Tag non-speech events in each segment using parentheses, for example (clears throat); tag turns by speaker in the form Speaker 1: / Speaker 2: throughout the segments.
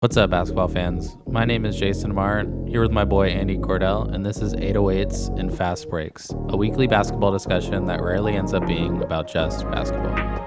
Speaker 1: What's up, basketball fans? My name is Jason Marr, here with my boy Andy Cordell, and this is 808s and Fast Breaks, a weekly basketball discussion that rarely ends up being about just basketball.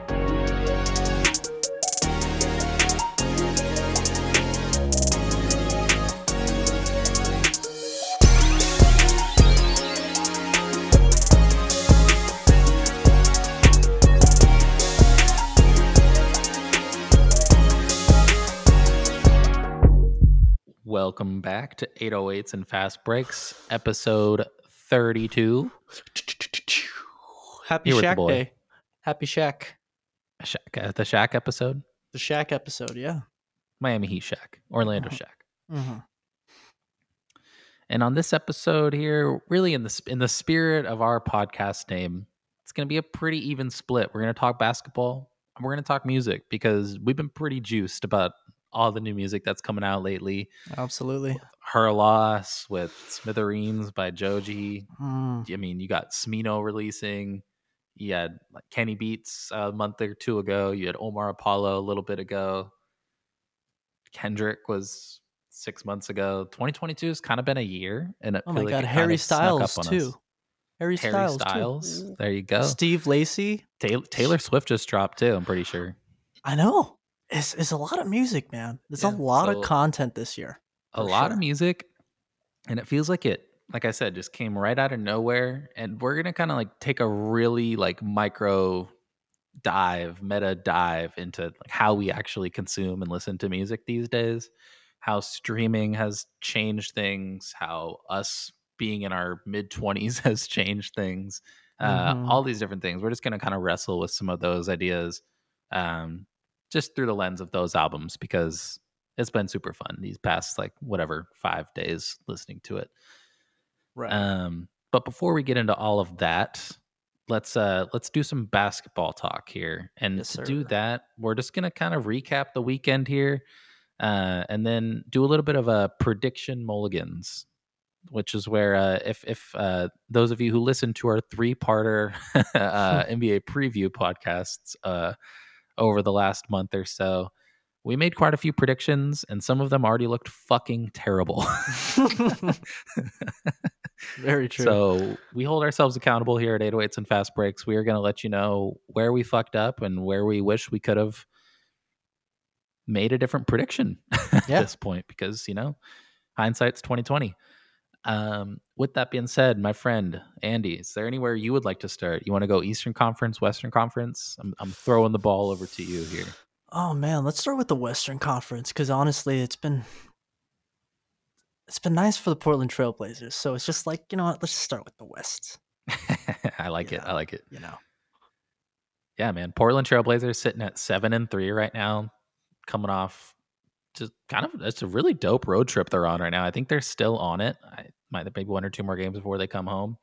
Speaker 1: Welcome back to 808s and Fast Breaks, episode 32.
Speaker 2: Happy
Speaker 1: Here Shaq.
Speaker 2: Day. Happy Shack.
Speaker 1: Shaq, uh, the Shaq episode,
Speaker 2: The Shaq episode, yeah.
Speaker 1: Miami Heat Shaq, Orlando
Speaker 2: Mhm.
Speaker 1: Shaq.
Speaker 2: Mm-hmm.
Speaker 1: And on this episode here, really in the in the spirit of our podcast name, it's going to be a pretty even split. We're going to talk basketball and we're going to talk music because we've been pretty juiced about all the new music that's coming out lately.
Speaker 2: Absolutely.
Speaker 1: Her Loss with Smithereens by Joji.
Speaker 2: Mm.
Speaker 1: I mean, you got Smino releasing. You had like Kenny Beats a month or two ago. You had Omar Apollo a little bit ago. Kendrick was six months ago. 2022 has kind of been a year, and it
Speaker 2: Oh my
Speaker 1: like
Speaker 2: God. Harry
Speaker 1: kind of snuck up
Speaker 2: Styles,
Speaker 1: us.
Speaker 2: too. Harry, Styles.
Speaker 1: Harry
Speaker 2: Styles,
Speaker 1: Styles.
Speaker 2: too.
Speaker 1: There you go.
Speaker 2: Steve Lacy.
Speaker 1: Taylor, Taylor Swift just dropped too. I'm pretty sure.
Speaker 2: I know. It's, it's a lot of music, man. There's
Speaker 1: Yeah,
Speaker 2: a lot
Speaker 1: so-
Speaker 2: of content this year.
Speaker 1: a lot
Speaker 2: sure.
Speaker 1: of music and it feels like it like i said just came right out of nowhere and we're gonna kind of like take a really like micro dive meta dive into like how we actually consume and listen to music these days how streaming has changed things how us being in our mid 20s (laughs) has changed things uh,
Speaker 2: Mhm.
Speaker 1: all these different things we're just gonna kind of wrestle with some of those ideas um, just through the lens of those albums because it's been super fun these past like whatever five days listening to it.
Speaker 2: Right.
Speaker 1: um but before we get into all of that let's uh let's do some basketball talk here. And
Speaker 2: Yes,
Speaker 1: to do that we're just gonna kind of recap the weekend here uh and then do a little bit of a prediction mulligans which is where uh if if uh those of you who listen to our three-parter (laughs) uh (laughs) nba preview podcasts uh over the last month or so we made quite a few predictions and some of them already looked fucking terrible (laughs)
Speaker 2: Very (laughs) true.
Speaker 1: so we hold ourselves accountable here at 808s and Fast Breaks. We are going to let you know where we fucked up and where we wish we could have made a different prediction (laughs) at this point because, you know, hindsight's 2020. Um, with that being said, my friend Andy, is there anywhere you would like to start? You want to go Eastern Conference, Western Conference? I'm, I'm throwing the ball over to you here.
Speaker 2: oh man, let's start with the Western Conference because honestly, it's been it's been nice for the Portland Trailblazers. So it's just like you know what? Let's just start with the West. (laughs)
Speaker 1: I like it. I like it.
Speaker 2: You know.
Speaker 1: yeah, man. Portland Trailblazers sitting at seven and three right now, coming off just kind of it's a really dope road trip they're on right now. I think they're still on it. I might have maybe one or two more games before they come home,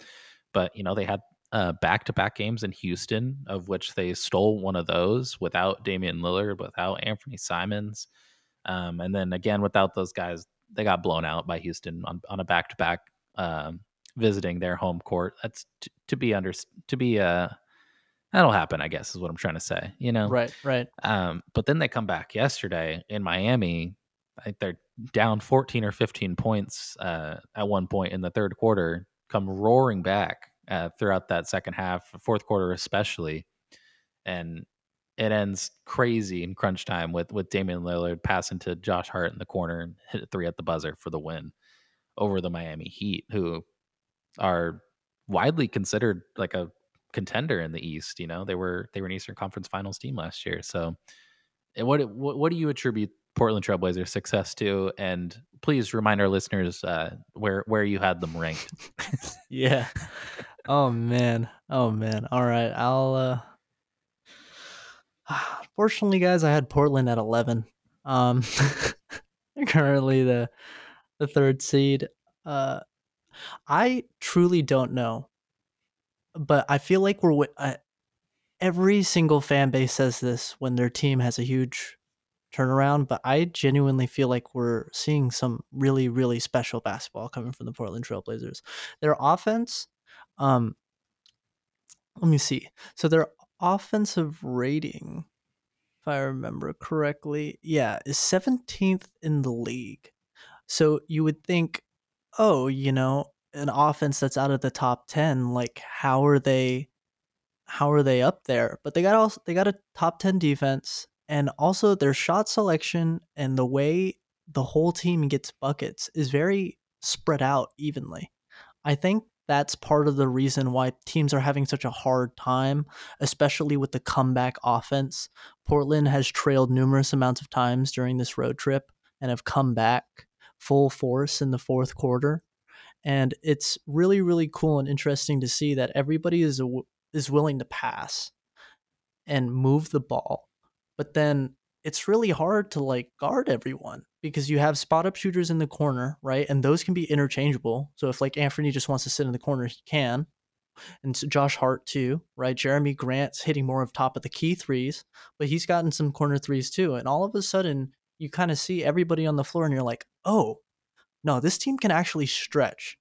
Speaker 1: but you know they had uh, back-to-back games in Houston, of which they stole one of those without Damian Lillard, without Anthony Simons, um, and then again without those guys, they got blown out by Houston on, on a back-to-back um, visiting their home court. That's t- to be under to be uh that'll happen, I guess, is what I'm trying to say. You know,
Speaker 2: Right. Right.
Speaker 1: um, but then they come back yesterday in Miami. I think they're down 14 or 15 points uh, at one point in the third quarter, come roaring back uh, throughout that second half, fourth quarter especially, and it ends crazy in crunch time with with Damian Lillard passing to Josh Hart in the corner and hit a three at the buzzer for the win over the Miami Heat, who are widely considered like a contender in the East. You know, they were they were an Eastern Conference Finals team last year. So, what what, what do you attribute Portland Trailblazers' success to? And please remind our listeners uh, where where you had them ranked. (laughs)
Speaker 2: Yeah. oh man. Oh man. All right. I'll uh (sighs) Fortunately, guys, I had Portland at 11. Um (laughs) currently the the third seed. Uh I truly don't know. But I feel like we're uh, every single fan base says this when their team has a huge turnaround, but I genuinely feel like we're seeing some really really special basketball coming from the Portland Trailblazers. Their offense um let me see. So their offensive rating if I remember correctly. Yeah, is 17th in the league. So you would think, oh, you know, an offense that's out of the top 10, like how are they how are they up there? But they got also they got a top 10 defense and also their shot selection and the way the whole team gets buckets is very spread out evenly. I think that's part of the reason why teams are having such a hard time, especially with the comeback offense. Portland has trailed numerous amounts of times during this road trip and have come back full force in the fourth quarter. And it's really, really cool and interesting to see that everybody is is willing to pass and move the ball. But then it's really hard to like guard everyone because you have spot up shooters in the corner, right? And those can be interchangeable. So if like Anthony just wants to sit in the corner, he can. And so Josh Hart too, right? Jerami Grant's hitting more of top of the key threes, but he's gotten some corner threes too. And all of a sudden, you kind of see everybody on the floor, and you're like, oh, no, this team can actually stretch.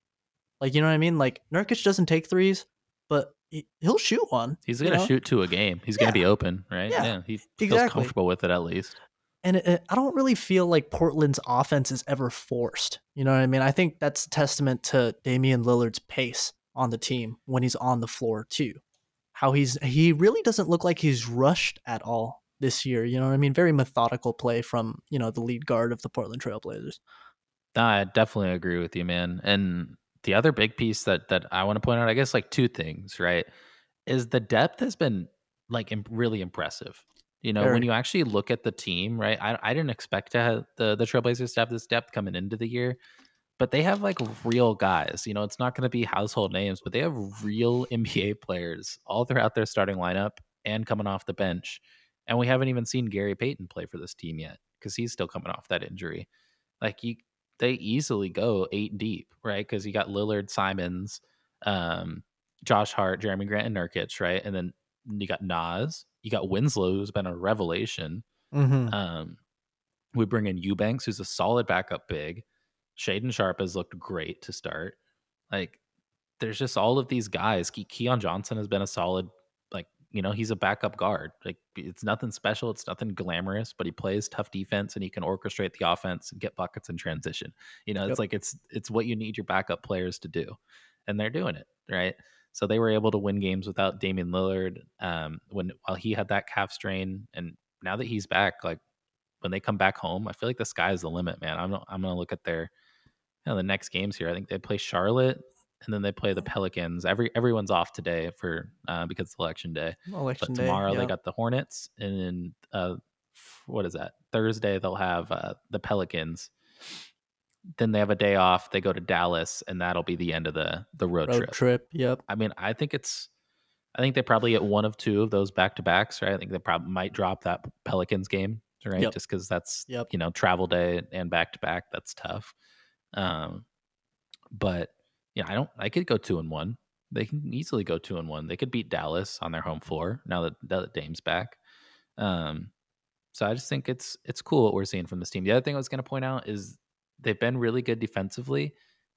Speaker 2: Like you know what I mean? Like Nurkic doesn't take threes, but he'll shoot one.
Speaker 1: He's gonna shoot two a game. He's gonna be open, right?
Speaker 2: Yeah,
Speaker 1: he feels
Speaker 2: exactly.
Speaker 1: comfortable with it at least.
Speaker 2: And it, it, I don't really feel like Portland's offense is ever forced. You know what I mean? I think that's a testament to Damian Lillard's pace on the team when he's on the floor too. How he's he really doesn't look like he's rushed at all this year. You know what I mean? Very methodical play from you know the lead guard of the Portland Trailblazers.
Speaker 1: I definitely agree with you, man. And the other big piece that that I want to point out, I guess, like two things, right? Is the depth has been like imp- really impressive. You know, Very. when you actually look at the team, right? I, I didn't expect to have the the Trailblazers to have this depth coming into the year, but they have like real guys. You know, it's not going to be household names, but they have real (laughs) NBA players all throughout their starting lineup and coming off the bench. And we haven't even seen Gary Payton play for this team yet because he's still coming off that injury. Like you, they easily go eight deep, right? Because you got Lillard, Simons, um, Josh Hart, Jerami Grant, and Nurkic, right? And then you got Naz, you got Winslow, who's been a revelation.
Speaker 2: Mm-hmm.
Speaker 1: Um, we bring in Eubanks, who's a solid backup big. Shaedon Sharpe has looked great to start. Like, there's just all of these guys. Ke- Keon Johnson has been a solid you know, he's a backup guard. Like it's nothing special, it's nothing glamorous, but he plays tough defense and he can orchestrate the offense and get buckets in transition. You know, yep. it's like it's it's what you need your backup players to do. And they're doing it, right? So they were able to win games without Damian Lillard um when while he had that calf strain and now that he's back, like when they come back home, I feel like the sky is the limit, man. I'm I'm gonna look at their you know, the next games here. I think they play Charlotte and then they play the Pelicans. Every everyone's off today for uh, because it's election day.
Speaker 2: Election
Speaker 1: but tomorrow day, they got the Hornets, and then uh, what is that? Thursday they'll have uh, the Pelicans. Then they have a day off. They go to Dallas, and that'll be the end of the the road, road trip.
Speaker 2: Trip. Yep.
Speaker 1: I mean, I think it's. I think they probably get one of two of those back to backs, right? I think they probably might drop that Pelicans game, right? Yep. Just because that's
Speaker 2: yep.
Speaker 1: you know travel day and back to back. That's tough. Um, but yeah, I don't. I could go two and one. They can easily go two and one. They could beat Dallas on their home floor now that, that Dame's back. Um, so I just think it's it's cool what we're seeing from this team. The other thing I was going to point out is they've been really good defensively.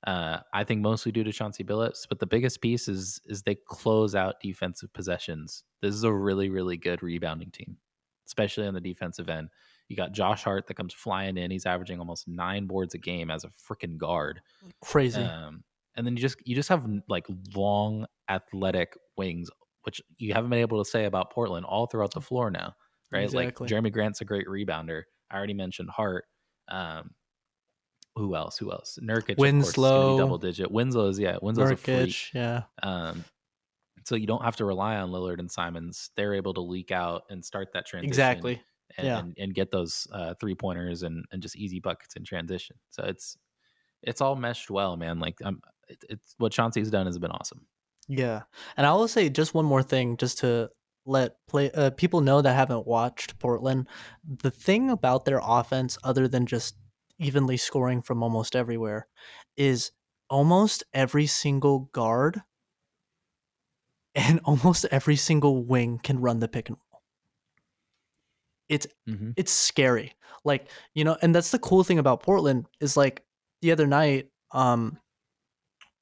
Speaker 1: Uh, I think mostly due to Chauncey Billups, but the biggest piece is is they close out defensive possessions. This is a really really good rebounding team, especially on the defensive end. You got Josh Hart that comes flying in. He's averaging almost nine boards a game as a freaking guard.
Speaker 2: Crazy.
Speaker 1: Um, and then you just you just have like long athletic wings, which you haven't been able to say about Portland all throughout the floor now, right? Exactly. Like Jerami Grant's a great rebounder. I already mentioned Hart. Um, who else? Who else? Nurkic,
Speaker 2: Winslow,
Speaker 1: double digit. Winslow's yeah, Winslow's Nurkic, a freak.
Speaker 2: Yeah.
Speaker 1: Um, so you don't have to rely on Lillard and Simons. They're able to leak out and start that transition.
Speaker 2: Exactly.
Speaker 1: And,
Speaker 2: yeah.
Speaker 1: and, and get those uh, three pointers and, and just easy buckets in transition. So it's it's all meshed well, man. Like I'm it, it's what Chauncey's done has been awesome.
Speaker 2: Yeah, and I will say just one more thing, just to let play uh, people know that haven't watched Portland. The thing about their offense, other than just evenly scoring from almost everywhere, is almost every single guard (laughs) and almost every single wing can run the pick and roll. It's mm-hmm. it's scary. Like, you know, and that's the cool thing about Portland is like the other night, um,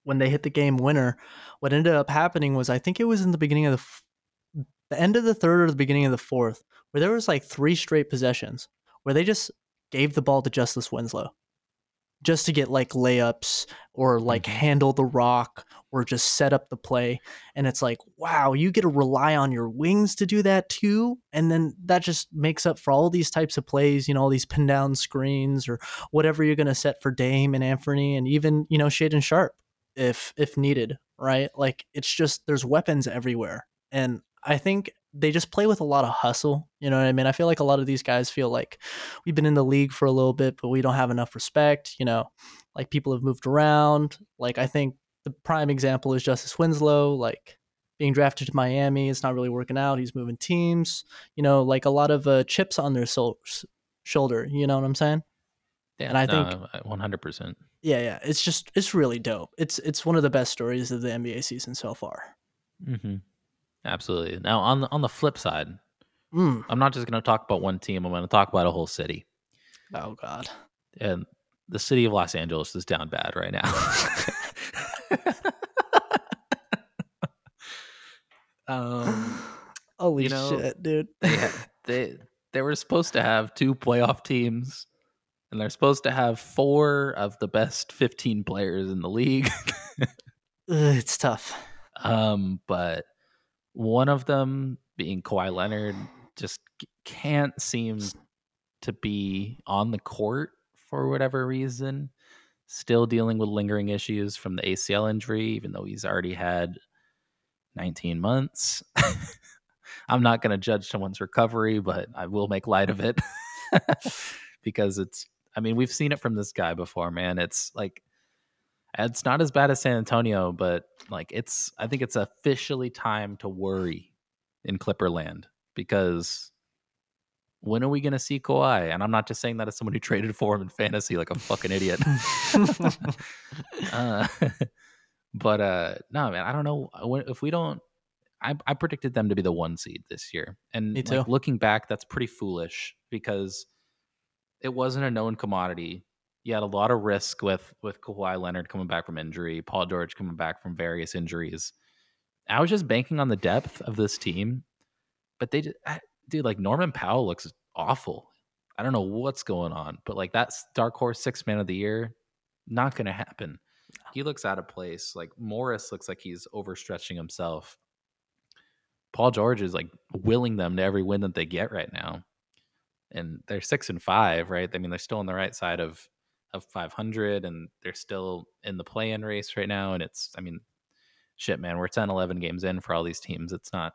Speaker 2: when they hit the game winner, what ended up happening was I think it was in the beginning of the f- the end of the third or the beginning of the fourth where there was like three straight possessions where they just gave the ball to Justice Winslow just to get like layups or like
Speaker 1: Mhm.
Speaker 2: handle the rock or just set up the play. And it's like, wow, you get to rely on your wings to do that too. And then that just makes up for all these types of plays, you know, all these pin down screens or whatever you're going to set for Dame and Anthony and even, you know, Shaedon Sharpe if if needed, right? Like it's just there's weapons everywhere. And I think they just play with a lot of hustle. You know what I mean? I feel like a lot of these guys feel like we've been in the league for a little bit, but we don't have enough respect. You know, like people have moved around. Like I think the prime example is Justice Winslow, like being drafted to Miami. It's not really working out. He's moving teams. You know, like a lot of uh, chips on their shoulder. You know what I'm saying?
Speaker 1: Yeah,
Speaker 2: And I
Speaker 1: no,
Speaker 2: think-
Speaker 1: 100%.
Speaker 2: Yeah, yeah. It's just it's really dope. It's it's one of the best stories of the NBA season so far.
Speaker 1: Mm-hmm. Absolutely. Now on the on the flip side,
Speaker 2: Mm.
Speaker 1: I'm not just going to talk about one team. I'm going to talk about a whole city,
Speaker 2: Oh God.
Speaker 1: and the city of Los Angeles is down bad right now. (laughs) um,
Speaker 2: Holy
Speaker 1: you know,
Speaker 2: shit, dude.
Speaker 1: they they they were supposed to have two playoff teams, and they're supposed to have four of the best 15 players in the league. (laughs)
Speaker 2: It's tough.
Speaker 1: Um, but one of them being Kawhi Leonard just can't seem to be on the court for whatever reason. Still dealing with lingering issues from the ACL injury, even though he's already had 19 months. (laughs) I'm not going to judge someone's recovery, but I will make light of it (laughs) because it's, I mean, we've seen it from this guy before, man. It's like, it's not as bad as San Antonio, but like it's I think it's officially time to worry in Clipperland because when are we gonna see Kawhi? And I'm not just saying that as someone who traded for him in fantasy like a fucking idiot. (laughs) (laughs) uh, (laughs) but uh no man, I don't know if we don't I, I predicted them to be the one seed this year. And like, looking back, that's pretty foolish because it wasn't a known commodity. You had a lot of risk with with Kawhi Leonard coming back from injury, Paul George coming back from various injuries. I was just banking on the depth of this team, but they just, dude, like Norman Powell looks awful. I don't know what's going on, but like that's dark horse six man of the year, not going to happen. He looks out of place. Like Morris looks like he's overstretching himself. Paul George is like willing them to every win that they get right now. And they're six and five, right? I mean, they're still on the right side of of 500 and they're still in the play-in race right now and it's i mean shit man we're 10 11 games in for all these teams. It's not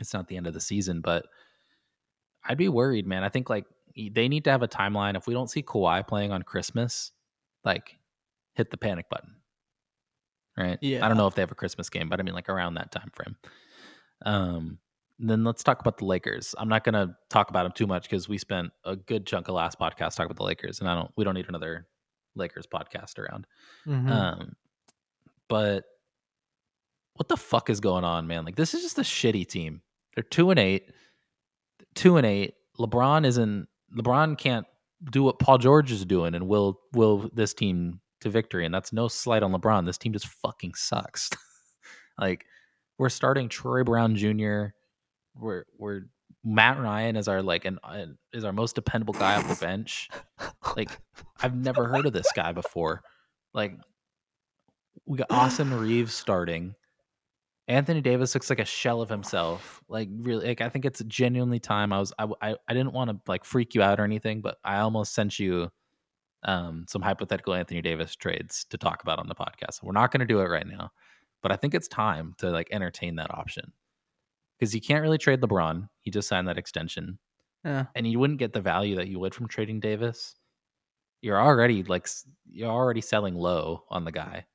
Speaker 1: it's not the end of the season but i'd be worried man. I think like they need to have a timeline. If we don't see Kawhi playing on christmas like hit the panic button right?
Speaker 2: Yeah.
Speaker 1: i don't know if they have a christmas game but i mean like around that time frame. Um then let's talk about the Lakers. I'm not going to talk about them too much because we spent a good chunk of last podcast talking about the Lakers, and I don't. We don't need another Lakers podcast around.
Speaker 2: Mhm.
Speaker 1: Um, but what the fuck is going on, man? Like this is just a shitty team. They're two and eight, two and eight. LeBron isn't. LeBron can't do what Paul George is doing, and will will this team to victory. And that's no slight on LeBron. This team just fucking sucks. (laughs) like we're starting Troy Brown Jr. We're we're Matt Ryan is our like an uh, is our most dependable guy on the (laughs) bench. Like (laughs) I've never heard of this guy before. Like we got Austin (laughs) Reaves starting. Anthony Davis looks like a shell of himself. Like really, like I think it's genuinely time. I was I I, I didn't want to like freak you out or anything, but I almost sent you um some hypothetical Anthony Davis trades to talk about on the podcast. We're not going to do it right now, but I think it's time to like entertain that option because you can't really trade LeBron. He just signed that extension
Speaker 2: yeah.
Speaker 1: and you wouldn't get the value that you would from trading Davis. You're already like you're already selling low on the guy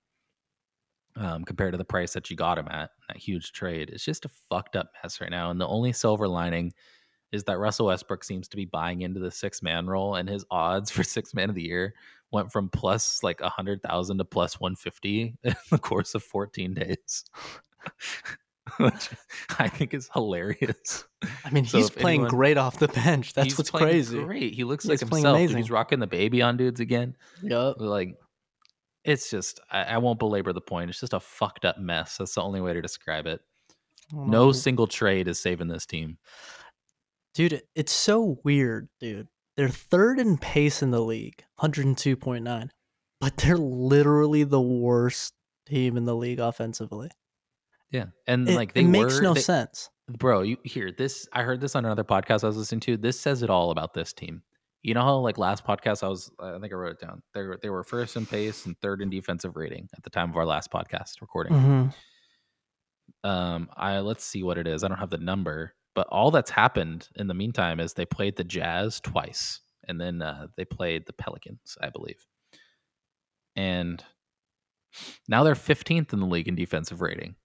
Speaker 1: um, compared to the price that you got him at. That huge trade. It's just a fucked up mess right now. And the only silver lining is that Russell Westbrook seems to be buying into the six man role, and his odds (laughs) for six man of the year went from plus like a hundred thousand to plus one fifty (laughs) in the course of fourteen days. (laughs) (laughs) Which I think is hilarious.
Speaker 2: I mean,
Speaker 1: So
Speaker 2: he's playing
Speaker 1: anyone-
Speaker 2: great off the bench. That's what's crazy.
Speaker 1: Great. He looks
Speaker 2: He's
Speaker 1: like
Speaker 2: playing
Speaker 1: himself.
Speaker 2: amazing.
Speaker 1: He's rocking the baby on dudes again.
Speaker 2: Yup.
Speaker 1: Like, it's just, I, I won't belabor the point. It's just a fucked up mess. That's the only way to describe it.
Speaker 2: Oh,
Speaker 1: No single trade is saving this team.
Speaker 2: Dude, it's so weird, dude. They're third in pace in the league, 102.9, but they're literally the worst team in the league offensively.
Speaker 1: Yeah, and
Speaker 2: It,
Speaker 1: like they were.
Speaker 2: it makes
Speaker 1: were,
Speaker 2: no
Speaker 1: they-
Speaker 2: sense.
Speaker 1: bro. You hear this? I heard this on another podcast I was listening to. This says it all about this team. You know how like last podcast I was, I think I wrote it down. They were they were first in pace and third in defensive rating at the time of our last podcast recording.
Speaker 2: Mhm.
Speaker 1: um i let's see what it is i don't have the number but all that's happened in the meantime is they played the jazz twice and then uh, they played the pelicans i believe and now they're 15th in the league in defensive rating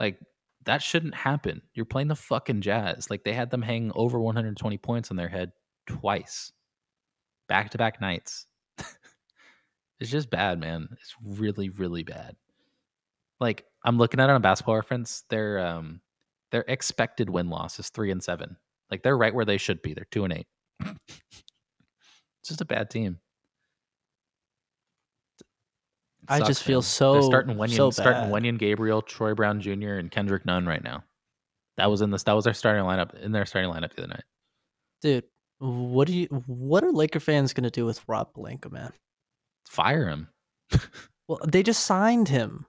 Speaker 1: like that shouldn't happen you're playing the fucking jazz like they had them hang over 120 points on their head twice back to back nights (laughs) it's just bad man it's really really bad like I'm looking at it on basketball reference, their um their expected win loss is three and seven. Like they're right where they should be. They're two and eight. (laughs) it's just a bad team. It
Speaker 2: I just feel
Speaker 1: man.
Speaker 2: so-
Speaker 1: they're starting Wenyen,
Speaker 2: so
Speaker 1: starting. Wenyen Gabriel, Troy Brown Jr., and Kendrick Nunn right now. That was in this. That was our starting lineup in their starting lineup the other night.
Speaker 2: Dude, what do you what are Laker fans gonna do with Rob Pelinka, man?
Speaker 1: Fire him. (laughs)
Speaker 2: Well, they just signed him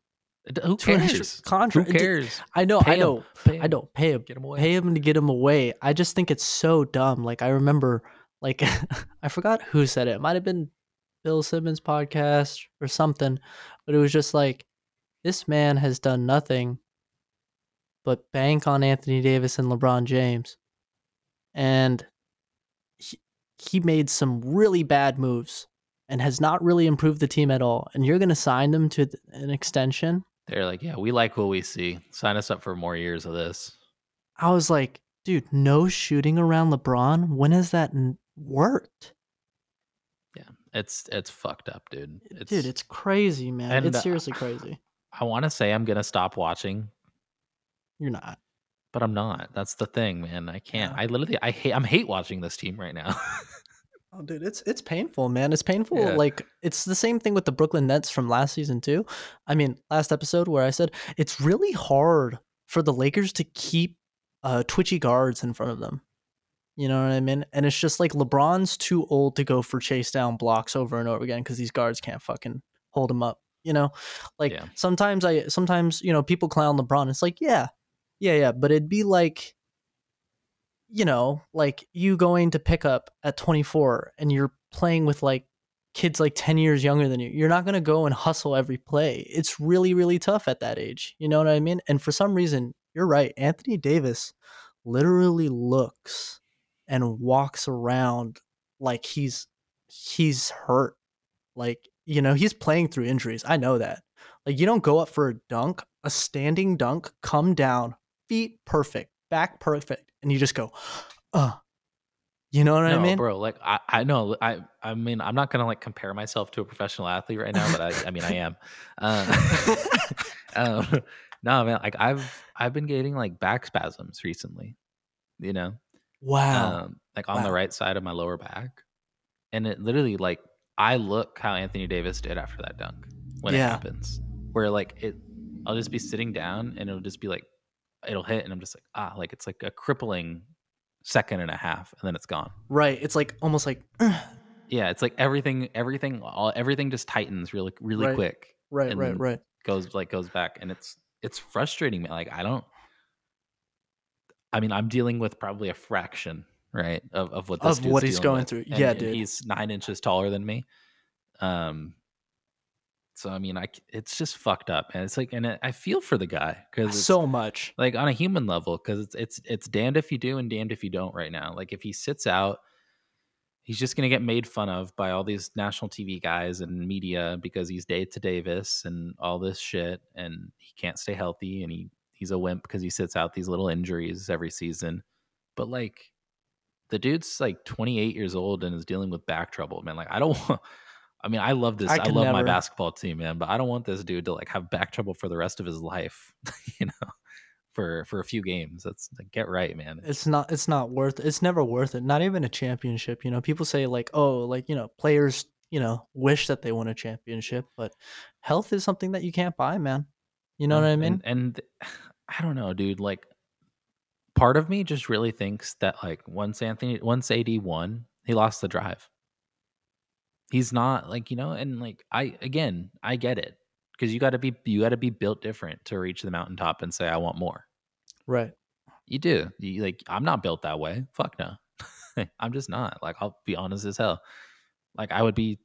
Speaker 1: Who cares? Who
Speaker 2: contract. Dude,
Speaker 1: cares?
Speaker 2: I know,
Speaker 1: Pay
Speaker 2: I know,
Speaker 1: Pay
Speaker 2: I
Speaker 1: him.
Speaker 2: know. Pay him,
Speaker 1: Get him away.
Speaker 2: pay him to get him away. I just think it's so dumb. Like I remember, like (laughs) I forgot who said it. It might have been Bill Simmons podcast or something, but it was just like this man has done nothing but bank on Anthony Davis and LeBron James, and he, he made some really bad moves and has not really improved the team at all. And you're gonna sign them to an extension?
Speaker 1: They're like, yeah, we like what we see. Sign us up for more years of this.
Speaker 2: I was like, dude, no shooting around LeBron. When has that worked?
Speaker 1: It's it's fucked up, dude. It's,
Speaker 2: dude, it's crazy, man. it's seriously crazy.
Speaker 1: I want to say I'm gonna stop watching,
Speaker 2: You're not.
Speaker 1: but I'm not. That's the thing, man. I can't.
Speaker 2: Yeah.
Speaker 1: I literally I hate I'm hate watching this team right now. (laughs)
Speaker 2: Oh, dude, it's it's painful, man. It's painful.
Speaker 1: Yeah.
Speaker 2: Like it's the same thing with the Brooklyn Nets from last season too. I mean, last episode where I said it's really hard for the Lakers to keep uh, twitchy guards in front of them. You know what I mean? And it's just like LeBron's too old to go for chase down blocks over and over again because these guards can't fucking hold him up. You know, like
Speaker 1: Yeah.
Speaker 2: sometimes I sometimes you know people clown LeBron. It's like yeah, yeah, yeah, but it'd be like you know, like you going to pick up at 24 and you're playing with like kids like 10 years younger than you. You're not going to go and hustle every play. It's really, really tough at that age. You know what I mean? And for some reason, you're right. Anthony Davis literally looks and walks around like he's he's hurt. Like, you know, he's playing through injuries. I know that. Like you don't go up for a dunk, a standing dunk, come down, feet perfect, back perfect, and you just go, uh. You know what
Speaker 1: no,
Speaker 2: I mean?
Speaker 1: bro. Like I I know I I mean I'm not gonna like compare myself to a professional athlete right now, but I I mean I am. Uh, (laughs) um, (laughs) no man, like I've I've been getting like back spasms recently. You know,
Speaker 2: Wow.
Speaker 1: um, like on the right side of my lower back, and it literally like I look how Anthony Davis did after that dunk when it happens, where like it, I'll just be sitting down and it'll just be like, it'll hit, and I'm just like ah, like it's like a crippling second and a half, and then it's gone.
Speaker 2: right. It's like almost like (sighs)
Speaker 1: Yeah, it's like everything, everything, all everything just tightens really, really
Speaker 2: Right.
Speaker 1: quick.
Speaker 2: right,
Speaker 1: And
Speaker 2: right, right.
Speaker 1: Goes like goes back, and it's it's frustrating. me. like I don't. I mean, I'm dealing with probably a fraction, right, of, of what this
Speaker 2: Of what he's going
Speaker 1: with.
Speaker 2: through.
Speaker 1: And-
Speaker 2: Yeah,
Speaker 1: and
Speaker 2: dude.
Speaker 1: He's nine inches taller than me. Um. So I mean, I it's just fucked up, and it's like, and I I feel for the guy because
Speaker 2: So much.
Speaker 1: like on a human level because it's it's it's damned if you do and damned if you don't right now like if he sits out he's just going to get made fun of by all these national tv guys and media because he's day to davis and all this shit and he can't stay healthy and he he's a wimp because he sits out these little injuries every season but like the dude's like 28 years old and is dealing with back trouble man like i don't want (laughs) I mean, I love this.
Speaker 2: I
Speaker 1: I, love my basketball team, man. But I don't want this dude to like have back trouble for the rest of his life. (laughs) you know, for for a few games. That's like, get right, man.
Speaker 2: It's not it's not worth it's never worth it. Not even a championship. You know, people say like, oh, like, you know, players, you know, wish that they won a championship, but health is something that you can't buy, man. You know what I mean?
Speaker 1: And, and (sighs) I don't know, dude. Like part of me just really thinks that like once Anthony once AD won, he lost the drive. He's not like, you know, and like I again, I get it. Because you gotta be you gotta be built different to reach the mountaintop and say, I want more.
Speaker 2: Right.
Speaker 1: You do. You, like I'm not built that way. Fuck no. (laughs) I'm just not. Like I'll be honest as hell. Like I would be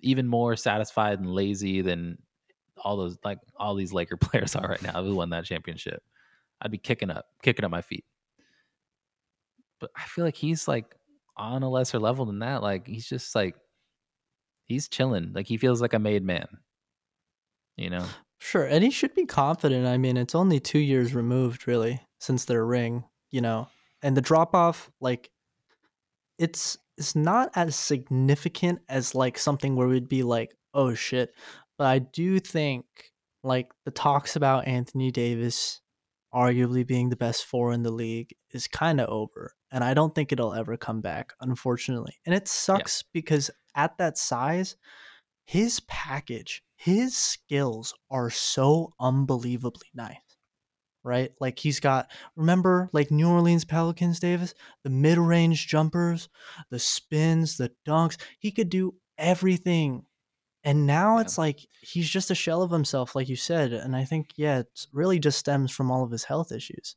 Speaker 1: even more satisfied and lazy than all those like all these Laker (laughs) players are right now who won that championship. I'd be kicking up, kicking up my feet. But I feel like he's like on a lesser level than that. Like he's just like he's chilling. Like he feels like a made man. You know?
Speaker 2: Sure. And he should be confident. I mean, it's only two years removed, really, since their ring, you know. And the drop off, like, it's it's not as significant as like something where we'd be like, oh shit. But I do think like the talks about Anthony Davis arguably being the best four in the league is kind of over. And I don't think it'll ever come back, unfortunately. And it sucks yeah. because at that size, his package, his skills are so unbelievably nice. Right? Like he's got remember like New Orleans Pelicans Davis, the mid-range jumpers, the spins, the dunks. He could do everything and now yeah. it's like he's just a shell of himself, like you said. And I think, yeah, it really just stems from all of his health issues.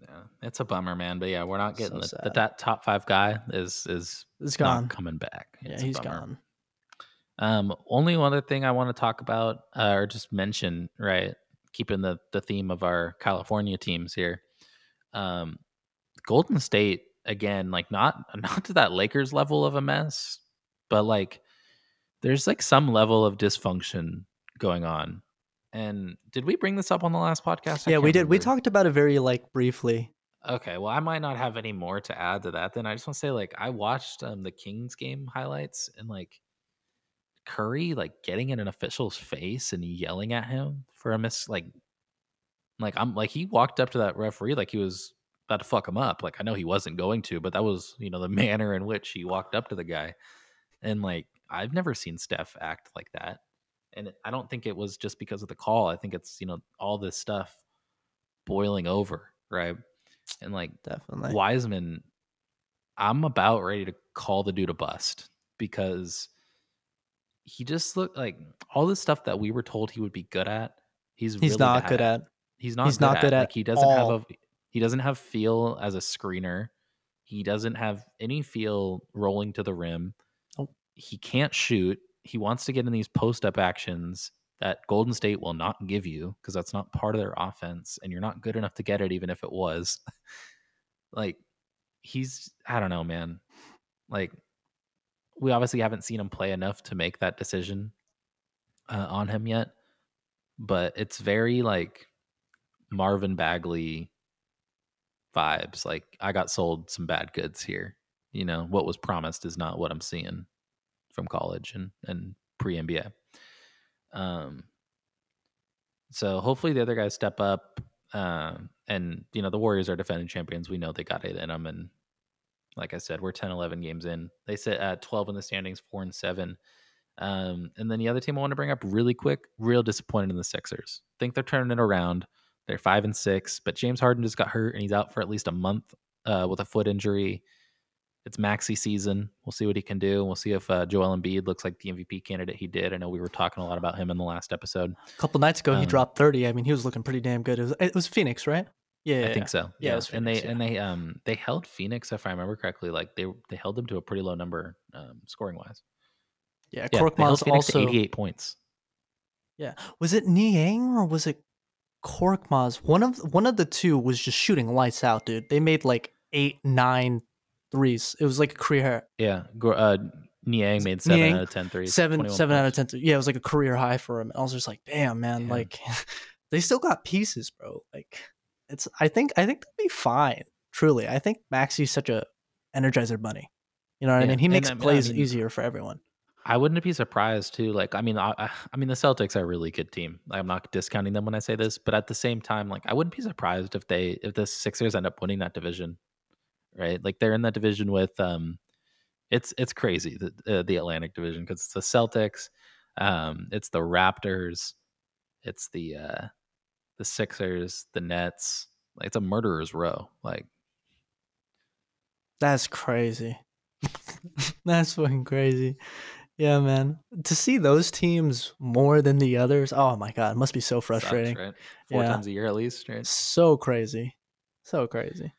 Speaker 1: Yeah, it's a bummer, man. But yeah, we're not getting so the, that top five guy is is
Speaker 2: is gone
Speaker 1: coming back.
Speaker 2: Yeah, it's he's gone.
Speaker 1: Um, only one other thing I want to talk about uh, or just mention, right? Keeping the the theme of our California teams here. Um, Golden State again, like not (laughs) not to that Lakers level of a mess, but like there's like some level of dysfunction going on. And did we bring this up on the last podcast?
Speaker 2: yeah, we did. Remember. We talked about it very like briefly.
Speaker 1: Okay, well, I might not have any more to add to that. Then I just want to say, like, I watched um, the Kings game highlights and like Curry like getting in an official's face and yelling at him for a miss. Like, like I'm like he walked up to that referee like he was about to fuck him up. Like I know he wasn't going to, but that was you know the (laughs) manner in which he walked up to the guy, and like I've never seen Steph act like that. And I don't think it was just because of the call. I think it's, you know, all this stuff boiling over, right? And like
Speaker 2: definitely
Speaker 1: Wiseman, I'm about ready to call the dude a bust because he just looked like all the stuff that we were told he would be good at. He's
Speaker 2: he's
Speaker 1: really
Speaker 2: not good at.
Speaker 1: He's not. He's good not at. good at. Like he doesn't all. have a. He doesn't have feel as a screener. He doesn't have any feel rolling to the rim he can't shoot. He wants to get in these post up actions that Golden State will not give you because that's not part of their offense, and you're not good enough to get it, even if it was. (laughs) like, he's, I don't know, man. Like, we obviously haven't seen him play enough to make that decision uh, on him yet, but it's very like Marvin Bagley vibes. Like, I got sold some bad goods here. You know, what was promised is not what I'm seeing from college and and pre NBA. Um, so hopefully the other guys step up. Um, and you know the Warriors are defending champions. We know they got it in them, and like I said, we're 10, 11 games in. They sit at 12 in the standings, four and seven. Um, and then the other team I want to bring up really quick, real disappointed in the Sixers. Think they're turning it around. They're five and six, but James Harden just got hurt and he's out for at least a month uh, with a foot injury it's maxi season. We'll see what he can do. We'll see if uh, Joel Embiid looks like the MVP candidate he did. I know we were talking a lot about him in the last episode.
Speaker 2: A couple nights ago, um, he dropped thirty. I mean, he was looking pretty damn good. It was, it was Phoenix, right?
Speaker 1: Yeah, I think so.
Speaker 2: Yeah,
Speaker 1: yeah. Phoenix, and they yeah. and they um they held Phoenix, if I remember correctly, like they they held them to a pretty low number um, scoring wise.
Speaker 2: Yeah, yeah Korkmaz also
Speaker 1: eighty eight points.
Speaker 2: Yeah, was it Niang or was it Korkmaz? One of one of the two was just shooting lights out, dude. They made like eight, nine threes. It was like a career.
Speaker 1: Yeah, uh, Niang made seven Niang, out of 10 threes.
Speaker 2: Seven, seven out of ten. Th- yeah, it was like a career high for him. I was just like, damn, man, yeah. like (laughs) they still got pieces, bro. Like it's. I think. I think they'll be fine. Truly, I think Maxey's such a energizer bunny. You know what yeah. I mean? He makes and, plays I mean, easier for everyone.
Speaker 1: I wouldn't be surprised too. Like, I mean, I, I mean, the Celtics are a really good team. I'm not discounting them when I say this, but at the same time, like, I wouldn't be surprised if they if the Sixers end up winning that division right? Like they're in that division with um, it's it's crazy the uh, the Atlantic Division because it's the Celtics, um, it's the Raptors, it's the uh, the Sixers, the Nets. Like, it's a murderer's row. Like
Speaker 2: That's crazy. (laughs) That's fucking crazy. Yeah, man. To see those teams more than the others, oh my god, it must be so
Speaker 1: sucks,
Speaker 2: frustrating.
Speaker 1: right? Four
Speaker 2: Yeah.
Speaker 1: times a year at least, right?
Speaker 2: So crazy. So crazy.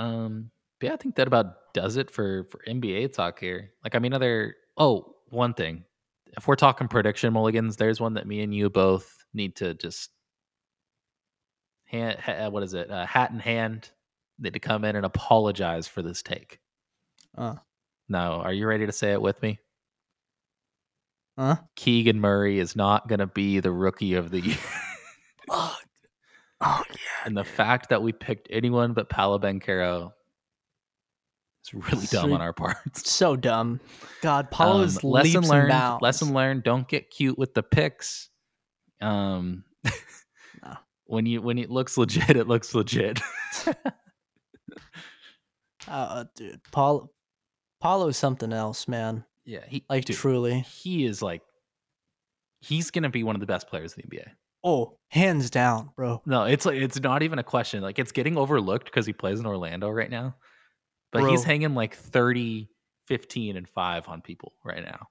Speaker 1: Um, but yeah, I think that about does it for for NBA talk here. Like, I mean, other oh, one thing. If we're talking prediction mulligans, there's one that me and you both need to just hand. Ha, what is it? Uh, hat in hand. Need to come in and apologize for this take.
Speaker 2: Uh.
Speaker 1: No, are you ready to say it with me?
Speaker 2: Huh?
Speaker 1: Keegan Murray is not going to be the rookie of the year.
Speaker 2: Oh, oh yeah.
Speaker 1: and the fact that we picked anyone but Paolo Banchero is really dumb on our part.
Speaker 2: So dumb. God, Paolo's
Speaker 1: Um, lesson learned. Lesson learned. Don't get cute with the picks. Um, (laughs)
Speaker 2: No.
Speaker 1: when you when it looks legit, it looks legit.
Speaker 2: Oh, (laughs) (laughs) dude, Paolo, Paolo's something else, man.
Speaker 1: yeah, he
Speaker 2: Like
Speaker 1: dude,
Speaker 2: truly.
Speaker 1: he is like he's gonna be one of the best players in the NBA.
Speaker 2: Oh, hands down, bro.
Speaker 1: No, it's like it's not even a question. Like it's getting overlooked because he plays in Orlando right now. But he's hanging like 30, 15, and 5 on people right now.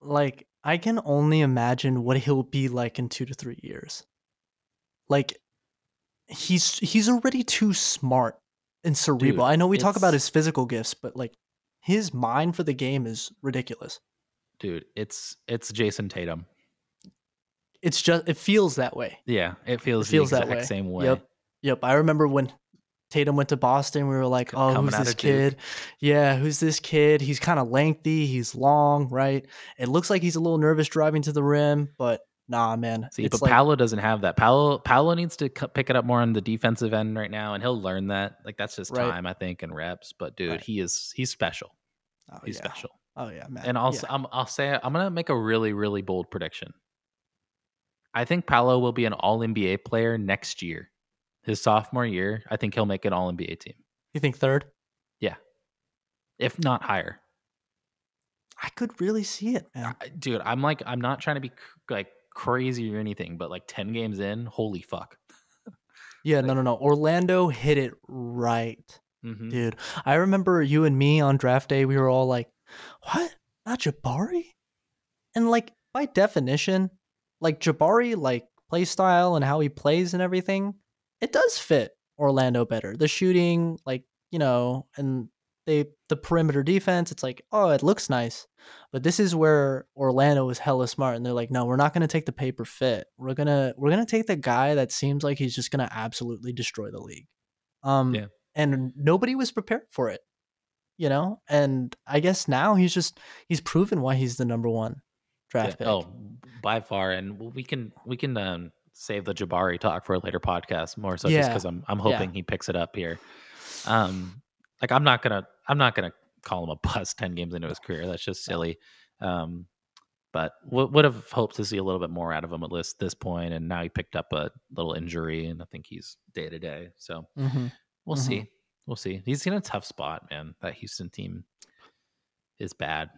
Speaker 2: Like, I can only imagine what he'll be like in two to three years. Like, he's he's already too smart and cerebral.
Speaker 1: Dude,
Speaker 2: I know we talk about his physical gifts, but like his mind for the game is ridiculous.
Speaker 1: Dude, it's it's Jayson Tatum.
Speaker 2: It's just it feels that way.
Speaker 1: Yeah, it feels,
Speaker 2: feels
Speaker 1: the
Speaker 2: that way.
Speaker 1: same way.
Speaker 2: Yep. Yep. I remember when Tatum went to Boston, we were like, oh,
Speaker 1: coming
Speaker 2: who's this
Speaker 1: of Duke.
Speaker 2: kid? Yeah, who's this kid? He's kind of lengthy. He's long, right? It looks like he's a little nervous driving to the rim, but nah, man.
Speaker 1: See,
Speaker 2: it's
Speaker 1: but
Speaker 2: like,
Speaker 1: Paolo doesn't have that. Paolo Paolo needs to c- pick it up more on the defensive end right now, and he'll learn that. Like that's just
Speaker 2: Right.
Speaker 1: time, I think, and reps. But dude,
Speaker 2: Right.
Speaker 1: he is he's special.
Speaker 2: oh,
Speaker 1: He's
Speaker 2: yeah.
Speaker 1: special.
Speaker 2: Oh yeah, man.
Speaker 1: And I'll
Speaker 2: yeah.
Speaker 1: I'm, I'll say I'm gonna make a really really bold prediction. I think Paolo will be an All NBA player next year. His sophomore year, I think he'll make an All NBA team,
Speaker 2: you think third? Yeah.
Speaker 1: if not higher.
Speaker 2: I could really see it, man.
Speaker 1: Dude, I'm like I'm not trying to be like crazy or anything, but like ten games in, holy fuck. (laughs)
Speaker 2: Yeah, no, no, no. Orlando hit it right.
Speaker 1: hmm
Speaker 2: Dude, I remember you and me on draft day, we were all like, what? Not Jabari? And like, by definition, like Jabari, like play style and how he plays and everything, it does fit Orlando better. The shooting, like, you know, and they, the perimeter defense, it's like, oh, it looks nice. But this is where Orlando was hella smart. And they're like, no, we're not going to take the paper fit. We're going to, we're going to take the guy that seems like he's just going to absolutely destroy the league. Um,
Speaker 1: Yeah.
Speaker 2: and nobody was prepared for it you know and i guess now he's just he's proven why he's the number one draft pick
Speaker 1: Oh, by far, and we can we can um, save the Jabari talk for a later podcast more so just because I'm I'm
Speaker 2: Yeah.
Speaker 1: hoping he picks it up here. Um, like I'm not gonna I'm not gonna call him a bust ten games into his career. That's just silly. Um, but would would have hoped to see a little bit more out of him at least this point, and now he picked up a little injury, and I think he's day to day. So
Speaker 2: Mhm.
Speaker 1: we'll
Speaker 2: Mhm.
Speaker 1: see. We'll see. He's in a tough spot, man. That Houston team is bad.